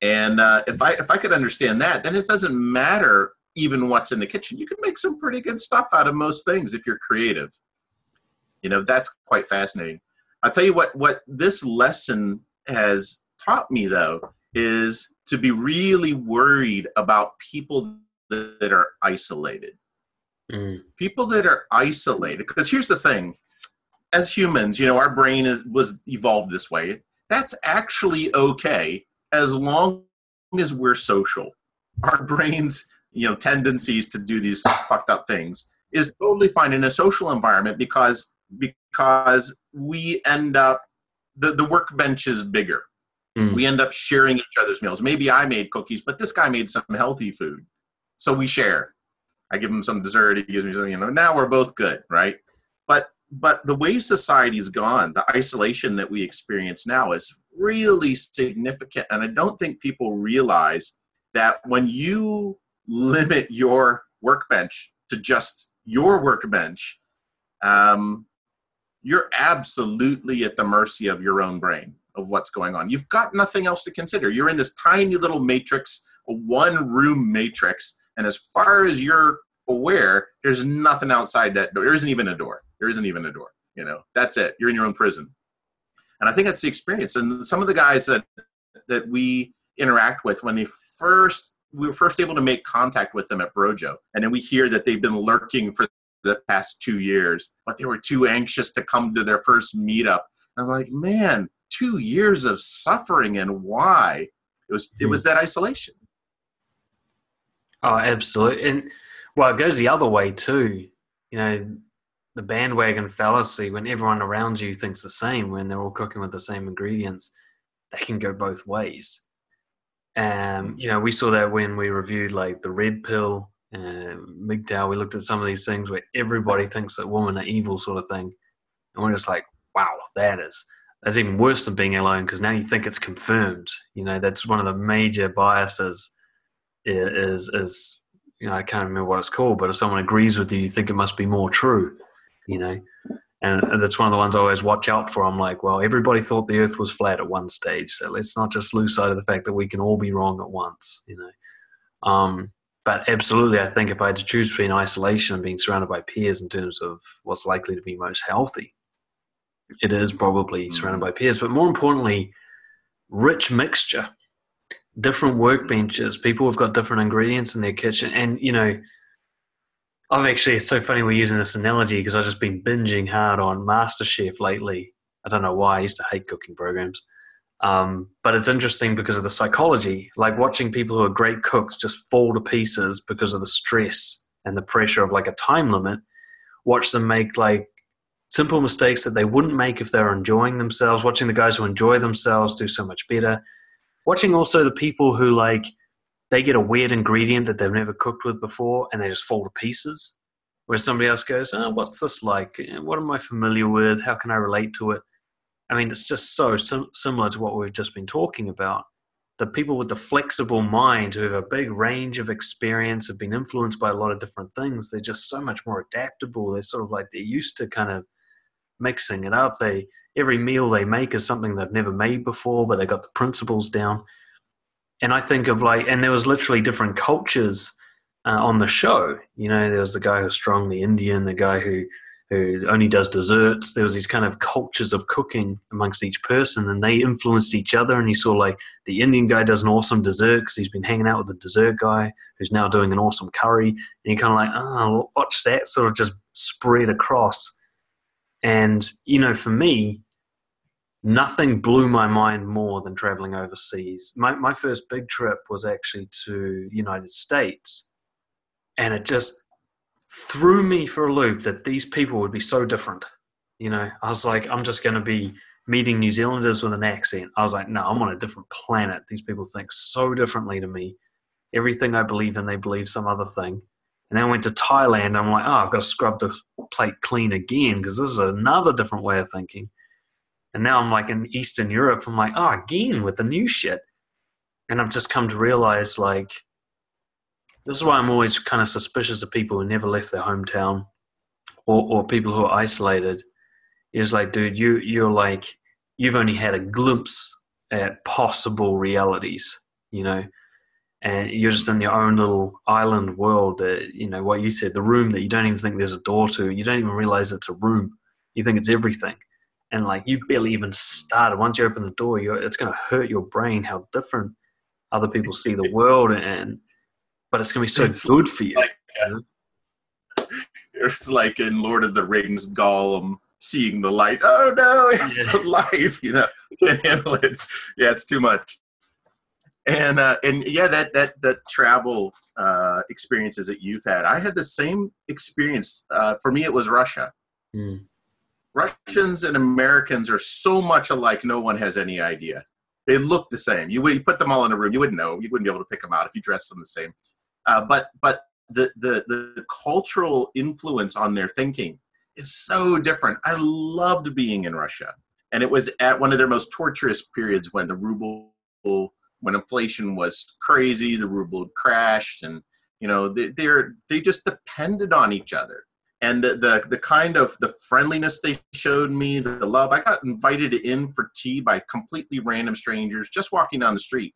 And uh, if I if I could understand that, then it doesn't matter even what's in the kitchen. You can make some pretty good stuff out of most things if you're creative. You know, that's quite fascinating. I'll tell you what what this lesson has taught me though is to be really worried about people that are isolated. Mm. People that are isolated because here's the thing as humans, you know, our brain is was evolved this way. That's actually okay as long as we're social. Our brains, you know, tendencies to do these fucked up things is totally fine in a social environment because because we end up the, the workbench is bigger. Mm. We end up sharing each other's meals. Maybe I made cookies, but this guy made some healthy food. So we share. I give him some dessert, he gives me some, you know, now we're both good, right? But but the way society's gone, the isolation that we experience now is really significant. And I don't think people realize that when you limit your workbench to just your workbench, um, you're absolutely at the mercy of your own brain of what's going on. You've got nothing else to consider. You're in this tiny little matrix, a one room matrix, and as far as you're aware, there's nothing outside that door. There isn't even a door. There isn't even a door. You know, that's it. You're in your own prison. And I think that's the experience. And some of the guys that that we interact with when they first we were first able to make contact with them at Brojo, and then we hear that they've been lurking for the past two years, but they were too anxious to come to their first meetup. And I'm like, man, two years of suffering, and why? It was it was hmm. that isolation. Oh, absolutely, and well, it goes the other way too. You know, the bandwagon fallacy when everyone around you thinks the same when they're all cooking with the same ingredients they can go both ways. Um, you know we saw that when we reviewed like the red pill uh, MGTOW, we looked at some of these things where everybody thinks that women are evil sort of thing and we're just like wow that is. That's even worse than being alone because now you think it's confirmed. You know that's one of the major biases is is you know i can't remember what it's called but if someone agrees with you you think it must be more true you know. And that's one of the ones I always watch out for. I'm like, well, everybody thought the Earth was flat at one stage, so let's not just lose sight of the fact that we can all be wrong at once, you know. Um, but absolutely, I think if I had to choose between isolation and being surrounded by peers in terms of what's likely to be most healthy, it is probably mm-hmm. surrounded by peers. But more importantly, rich mixture, different workbenches, people have got different ingredients in their kitchen, and you know I've actually, it's so funny we're using this analogy because I've just been binging hard on MasterChef lately. I don't know why. I used to hate cooking programs. Um, but it's interesting because of the psychology. Like watching people who are great cooks just fall to pieces because of the stress and the pressure of like a time limit. Watch them make like simple mistakes that they wouldn't make if they're enjoying themselves. Watching the guys who enjoy themselves do so much better. Watching also the people who like – they get a weird ingredient that they've never cooked with before and they just fall to pieces. Where somebody else goes, oh, what's this like? What am I familiar with? How can I relate to it? I mean, it's just so sim- similar to what we've just been talking about. The people with the flexible mind who have a big range of experience, have been influenced by a lot of different things, they're just so much more adaptable. They're sort of like they're used to kind of mixing it up. They every meal they make is something they've never made before, but they got the principles down and I think of like, and there was literally different cultures uh, on the show. You know, there was the guy who's strongly Indian, the guy who who only does desserts. There was these kind of cultures of cooking amongst each person, and they influenced each other. And you saw like the Indian guy does an awesome dessert because he's been hanging out with the dessert guy who's now doing an awesome curry, and you're kind of like, oh, watch that sort of just spread across. And you know, for me, nothing blew my mind more than traveling overseas. My, my first big trip was actually to United States, and it just threw me for a loop that these people would be so different. You know, I was like, I'm just going to be meeting New Zealanders with an accent. I was like, no, I'm on a different planet. These people think so differently to me. Everything I believe in, they believe some other thing. And then I went to Thailand. I'm like, oh, I've got to scrub the plate clean again because this is another different way of thinking. And now I'm like in Eastern Europe, I'm like, ah, oh, again with the new shit. And I've just come to realize like this is why I'm always kind of suspicious of people who never left their hometown or, or people who are isolated. It's like, dude, you you're like you've only had a glimpse at possible realities, you know, and you're just in your own little island world. That, you know what you said, the room that you don't even think there's a door to. You don't even realize it's a room. You think it's everything, and like you've barely even started. Once you open the door, it's going to hurt your brain how different other people see the world, and but it's going to be so it's good for you. Like, you know? It's like in Lord of the Rings, Gollum seeing the light. Oh no, it's yeah. the light. You know, can't handle it. Yeah, it's too much. And uh, and yeah, that that that travel uh, experiences that you've had, I had the same experience. Uh, for me, it was Russia. Mm. Russians and Americans are so much alike. No one has any idea. They look the same. You, you put them all in a room, you wouldn't know. You wouldn't be able to pick them out if you dressed them the same. Uh, but but the, the the cultural influence on their thinking is so different. I loved being in Russia, and it was at one of their most torturous periods when the ruble, when inflation was crazy, the ruble crashed, and you know they, they're they just depended on each other. And the, the the kind of the friendliness they showed me, the love. I got invited in for tea by completely random strangers just walking down the street.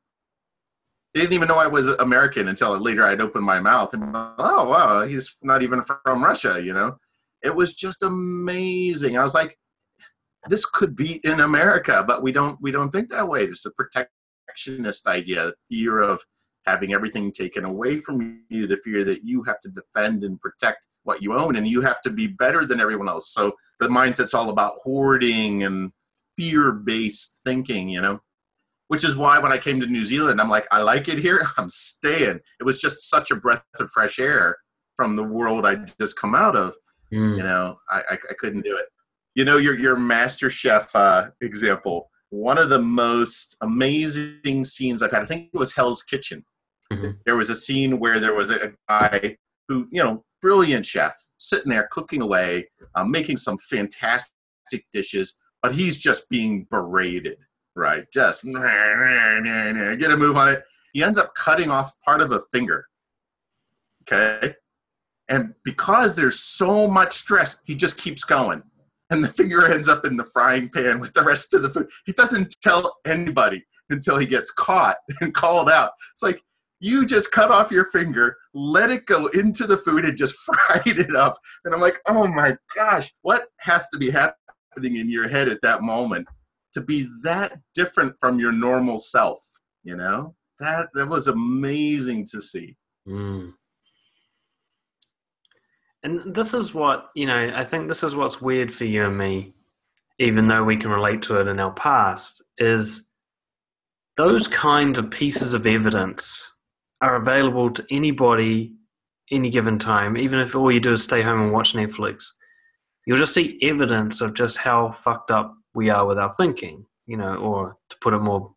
They didn't even know I was American until later I'd opened my mouth and oh wow he's not even from Russia you know? It was just amazing. I was like this could be in America but we don't we don't think that way. There's a protectionist idea fear of having everything taken away from you the fear that you have to defend and protect what you own and you have to be better than everyone else so the mindset's all about hoarding and fear based thinking you know which is why when I came to New Zealand, I'm like, I like it here. I'm staying. It was just such a breath of fresh air from the world I just come out of. Mm. You know, I, I, I, couldn't do it. You know, your your Master Chef uh, example. One of the most amazing scenes I've had. I think it was Hell's Kitchen. Mm-hmm. There was a scene where there was a, guy who, you know, brilliant chef, sitting there cooking away, uh, making some fantastic dishes, but he's just being berated right? Just get a move on it. He ends up cutting off part of a finger. Okay. And because there's so much stress, he just keeps going. And the finger ends up in the frying pan with the rest of the food. He doesn't tell anybody until he gets caught and called out. It's like, you just cut off your finger, let it go into the food, and just fried it up. And I'm like, oh my gosh, what has to be happening in your head at that moment to be that different from your normal self you know that that was amazing to see mm. and this is what you know i think this is what's weird for you and me even though we can relate to it in our past is those kind of pieces of evidence are available to anybody any given time even if all you do is stay home and watch netflix you'll just see evidence of just how fucked up we are with our thinking, you know, or to put it more,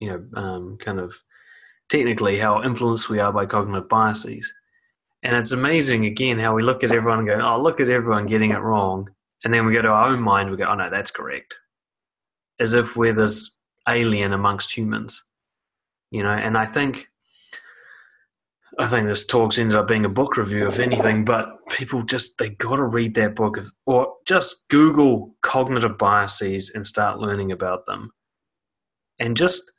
you know, um, kind of technically, how influenced we are by cognitive biases. And it's amazing, again, how we look at everyone and go, oh, look at everyone getting it wrong. And then we go to our own mind, we go, oh, no, that's correct. As if we're this alien amongst humans, you know. And I think I think this talk's ended up being a book review, if anything, but people just, they got to read that book or just Google cognitive biases and start learning about them. And just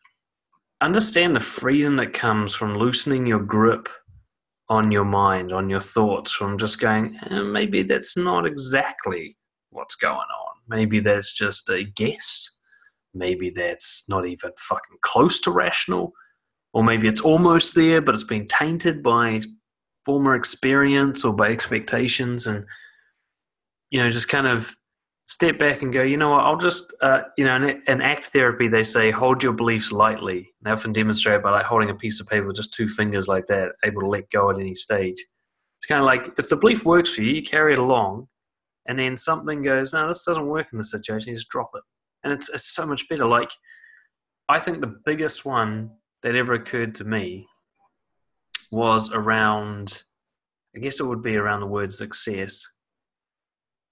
understand the freedom that comes from loosening your grip on your mind, on your thoughts, from just going, eh, maybe that's not exactly what's going on. Maybe that's just a guess. Maybe that's not even fucking close to rational or maybe it's almost there, but it's been tainted by former experience or by expectations, and you know, just kind of step back and go, you know what, I'll just, uh, you know, in, in, ACT therapy, they say hold your beliefs lightly. They often demonstrate by like holding a piece of paper with just two fingers like that, able to let go at any stage. It's kind of like if the belief works for you, you carry it along, and then something goes, no, this doesn't work in this situation, you just drop it. And it's, it's so much better. Like, I think the biggest one that ever occurred to me was around, I guess it would be around the word success.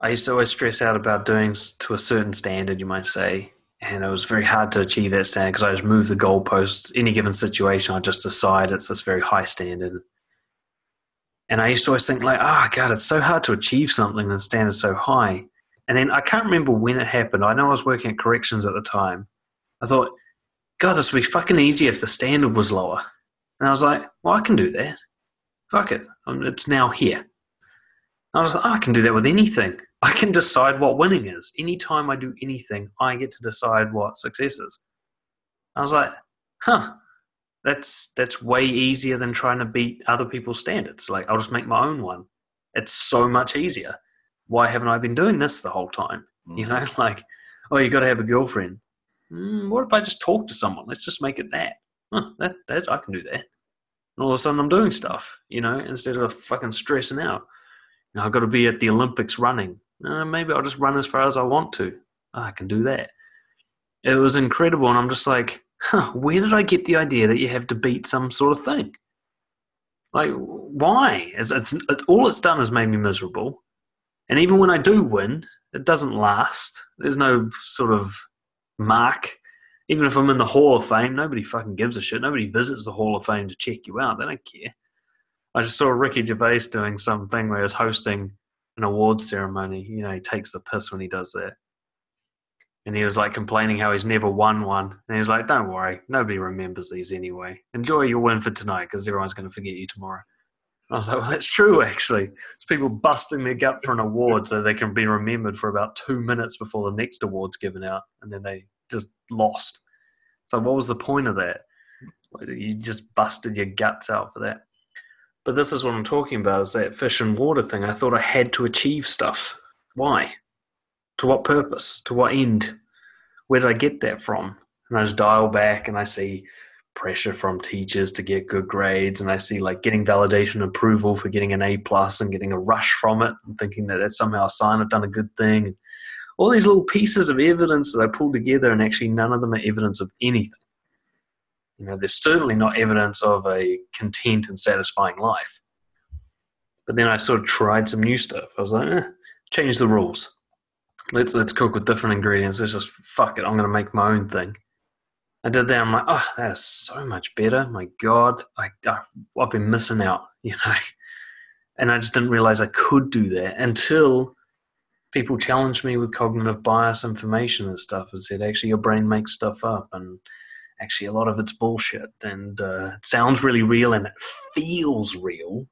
I used to always stress out about doing to a certain standard, you might say, and it was very hard to achieve that standard because I just move the goalposts. Any given situation, I just decide it's this very high standard, And I used to always think like, ah, oh, God, it's so hard to achieve something and standard so high. And then I can't remember when it happened. I know I was working at corrections at the time. I thought, God, this would be fucking easy if the standard was lower. And I was like, well, I can do that. Fuck it. It's now here. I was like, oh, I can do that with anything. I can decide what winning is. Anytime I do anything, I get to decide what success is. I was like, huh, that's that's way easier than trying to beat other people's standards. Like I'll just make my own one. It's so much easier. Why haven't I been doing this the whole time? Mm. You know, like, oh, you got to have a girlfriend. Mm, what if I just talk to someone? Let's just make it that. Huh, that that I can do that. And all of a sudden, I'm doing stuff. You know, instead of fucking stressing out. I've got to be at the Olympics running. Uh, maybe I'll just run as far as I want to. Oh, I can do that. It was incredible, and I'm just like, huh, where did I get the idea that you have to beat some sort of thing? Like, why? It's, it's, it, all it's done is made me miserable. And even when I do win, it doesn't last. There's no sort of mark. Even if I'm in the Hall of Fame, nobody fucking gives a shit. Nobody visits the Hall of Fame to check you out. They don't care. I just saw Ricky Gervais doing something where he was hosting an award ceremony. You know, he takes the piss when he does that and he was like complaining how he's never won one. And he's like, "Don't worry, nobody remembers these anyway. Enjoy your win for tonight because everyone's going to forget you tomorrow." I was like, "Well, that's true. Actually, it's people busting their gut for an award so they can be remembered for about two minutes before the next award's given out, and then they just lost. So, what was the point of that? You just busted your guts out for that." But this is what I'm talking about: is that fish and water thing. I thought I had to achieve stuff. Why? to what purpose? To what end? Where did I get that from? And I just dial back and I see pressure from teachers to get good grades and I see like getting validation approval for getting an A plus and getting a rush from it and thinking that that's somehow a sign I've done a good thing. All these little pieces of evidence that I pulled together and actually none of them are evidence of anything. You know, there's certainly not evidence of a content and satisfying life. But then I sort of tried some new stuff. I was like, eh, change the rules let's let's cook with different ingredients. Let's just fuck it. I'm gonna make my own thing. I did that. I'm like, oh, that is so much better. My God, I, I've, I've been missing out, you know. And I just didn't realize I could do that until people challenged me with cognitive bias information and stuff and said, actually, your brain makes stuff up, and actually, a lot of it's bullshit, and uh, it sounds really real and it feels real,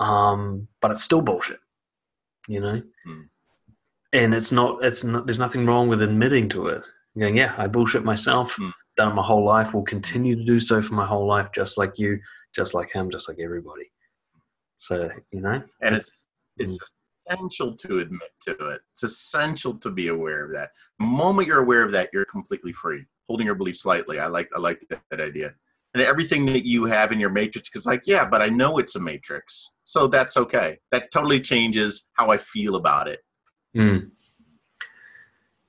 um, but it's still bullshit, you know. Mm and it's not it's not there's nothing wrong with admitting to it going yeah i bullshit myself. Mm. done it my whole life. Will continue to do so for my whole life just like you just like him just like everybody. So you know and it's it's mm. essential to admit to it. It's essential to be aware of that. The moment you're aware of that you're completely free holding your beliefs lightly. I like i like that, that idea. And everything that you have in your matrix is like yeah but i know it's a matrix so that's okay. That totally changes how i feel about it. Mm.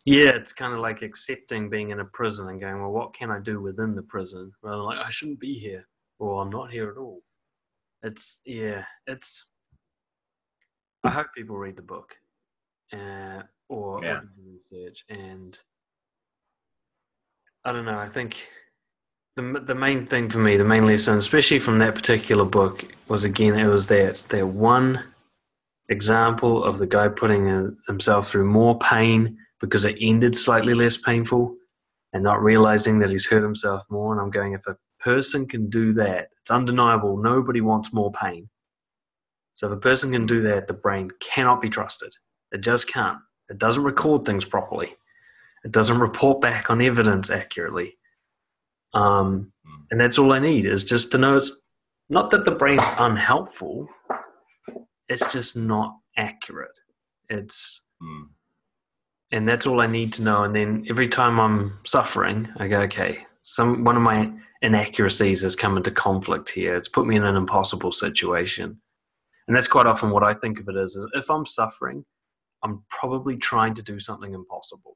Yeah, it's kind of like accepting being in a prison and going, well, what can I do within the prison? Rather like, I shouldn't be here, or I'm not here at all. It's, yeah, it's, I hope people read the book uh, or, yeah. research. And I don't know, I think the, the main thing for me, the main lesson, especially from that particular book, was again, it was that, that one example of the guy putting himself through more pain because it ended slightly less painful and not realizing that he's hurt himself more. And I'm going, if a person can do that, it's undeniable. Nobody wants more pain. So if a person can do that, the brain cannot be trusted. It just can't. It doesn't record things properly. It doesn't report back on evidence accurately. Um, and that's all I need is just to know it's not that the brain's unhelpful it's just not accurate. It's mm. And that's all I need to know. And then every time I'm suffering, I go, okay, some one of my inaccuracies has come into conflict here. It's put me in an impossible situation. And that's quite often what I think of it as if I'm suffering, I'm probably trying to do something impossible.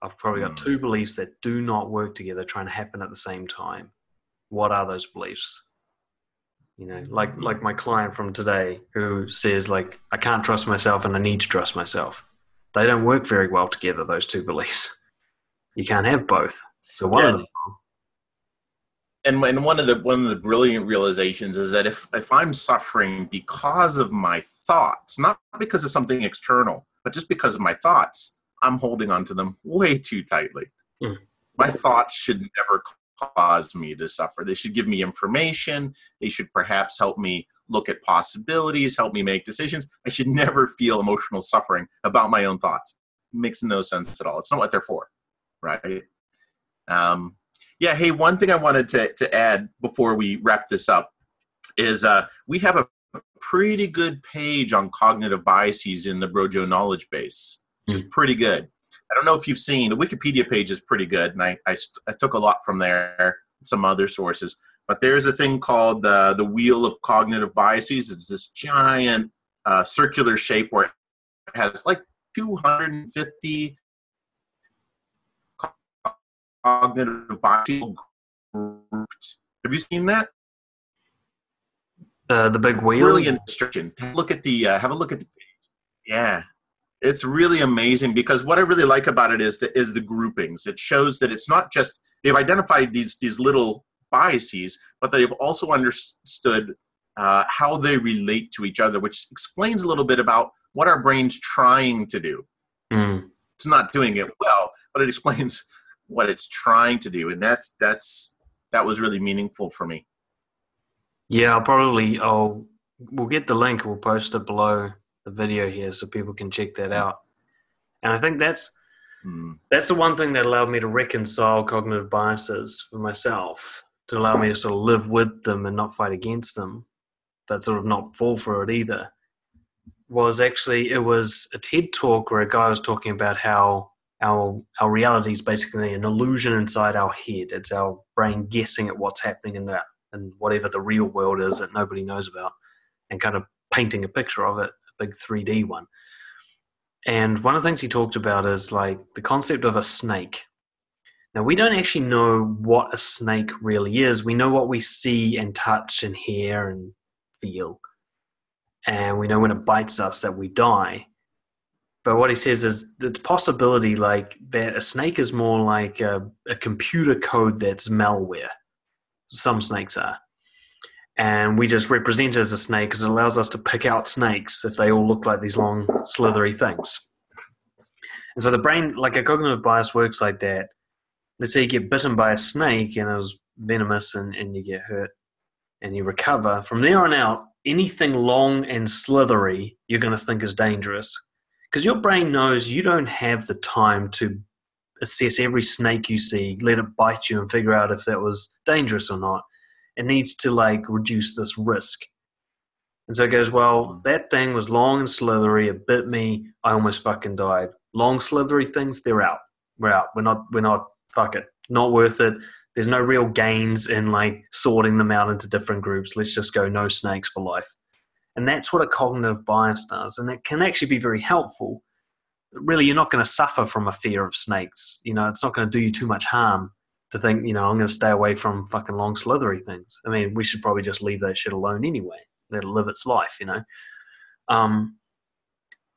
I've probably got mm. two beliefs that do not work together, trying to happen at the same time. What are those beliefs? you know like like my client from today who says like i can't trust myself and i need to trust myself they don't work very well together those two beliefs you can't have both so one yeah. of them and and one of the one of the brilliant realizations is that if if I'm suffering because of my thoughts, not because of something external, but just because of my thoughts, I'm holding on to them way too tightly. Mm. My thoughts should never cause me to suffer. They should give me information. They should perhaps help me look at possibilities, help me make decisions. I should never feel emotional suffering about my own thoughts. It makes no sense at all. It's not what they're for, right? Um, yeah. Hey, one thing I wanted to, to add before we wrap this up is uh, we have a pretty good page on cognitive biases in the Brojo knowledge base, which is pretty good. I don't know if you've seen the Wikipedia page is pretty good, and I, I, I took a lot from there, some other sources. But there's a thing called the the wheel of cognitive biases. It's this giant uh, circular shape where it has like 250 cognitive biases groups. Have you seen that? Uh, the big wheel. Brilliant description. Look at the. Uh, have a look at the. Yeah, it's really amazing because what I really like about it is the is the groupings. It shows that it's not just they've identified these these little biases, but they've also understood uh, how they relate to each other, which explains a little bit about what our brain's trying to do. Mm. It's not doing it well, but it explains what it's trying to do, and that's that's that was really meaningful for me. Yeah, I'll probably I'll we'll get the link. We'll post it below the video here so people can check that out. And I think that's mm. that's the one thing that allowed me to reconcile cognitive biases for myself, to allow me to sort of live with them and not fight against them, but sort of not fall for it either. Was actually it was a TED talk where a guy was talking about how our our reality is basically an illusion inside our head. It's our brain guessing at what's happening in that and whatever the real world is that nobody knows about, and kind of painting a picture of it, a big 3D one. And one of the things he talked about is like the concept of a snake. Now, we don't actually know what a snake really is. We know what we see and touch and hear and feel. And we know when it bites us that we die. But what he says is the possibility like that a snake is more like a, a computer code that's malware some snakes are. And we just represent it as a snake because it allows us to pick out snakes if they all look like these long, slithery things. And so the brain, like a cognitive bias, works like that. Let's say you get bitten by a snake and it was venomous and, and you get hurt and you recover. From there on out, anything long and slithery you're going to think is dangerous because your brain knows you don't have the time to assess every snake you see, let it bite you, and figure out if that was dangerous or not. It needs to like reduce this risk. And so it goes, well, that thing was long and slithery. It bit me. I almost fucking died. Long slithery things, they're out. We're out. We're not. We're not. Fuck it. Not worth it. There's no real gains in like sorting them out into different groups. Let's just go no snakes for life. And that's what a cognitive bias does. And it can actually be very helpful really you're not going to suffer from a fear of snakes. You know, it's not going to do you too much harm to think, you know, I'm going to stay away from fucking long slithery things. I mean, we should probably just leave that shit alone anyway. Let it live its life, you know. Um,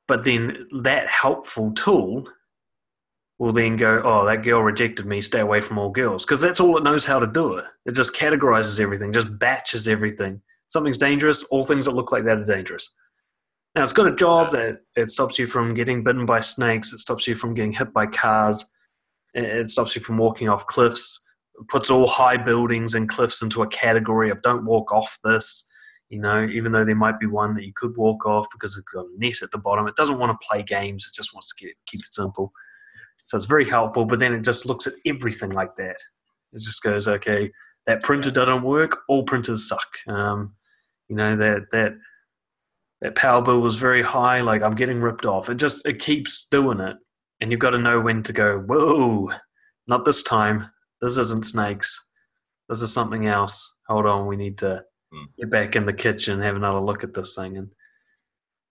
but then that helpful tool will then go, oh, that girl rejected me, stay away from all girls. Because that's all it knows how to do it. It just categorizes everything, just batches everything. Something's dangerous, all things that look like that are dangerous. Now it's got a job that it stops you from getting bitten by snakes. It stops you from getting hit by cars. It stops you from walking off cliffs. It puts all high buildings and cliffs into a category of don't walk off this. You know, even though there might be one that you could walk off because it's got a net at the bottom. It doesn't want to play games. It just wants to keep, keep it simple. So it's very helpful. But then it just looks at everything like that. It just goes, okay, that printer doesn't work. All printers suck. Um, you know that that that power bill was very high, like I'm getting ripped off. It just it keeps doing it. And you've got to know when to go, whoa, not this time. This isn't snakes. This is something else. Hold on, we need to mm. get back in the kitchen, have another look at this thing. And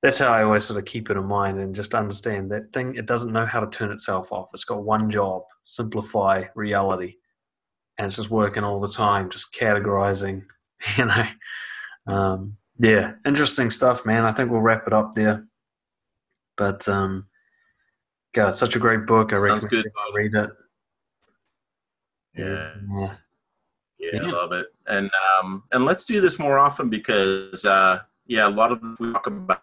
that's how I always sort of keep it in mind and just understand that thing, it doesn't know how to turn itself off. It's got one job simplify reality. And it's just working all the time, just categorizing, you know. Um, yeah, interesting stuff, man. I think we'll wrap it up there. But um, God, such a great book. I Sounds recommend good. read it. Yeah. yeah. Yeah, I love it. And um, and let's do this more often because uh, yeah, a lot of we talk about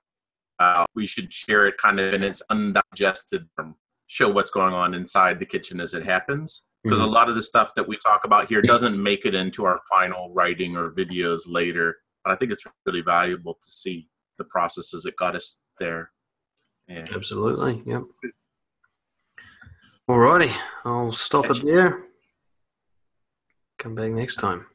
uh, we should share it kind of in its undigested form, show what's going on inside the kitchen as it happens. Because mm-hmm. a lot of the stuff that we talk about here doesn't make it into our final writing or videos later. But I think it's really valuable to see the processes that got us there. Yeah. Absolutely. Yep. Alrighty, I'll stop Catch it there. Come back next time.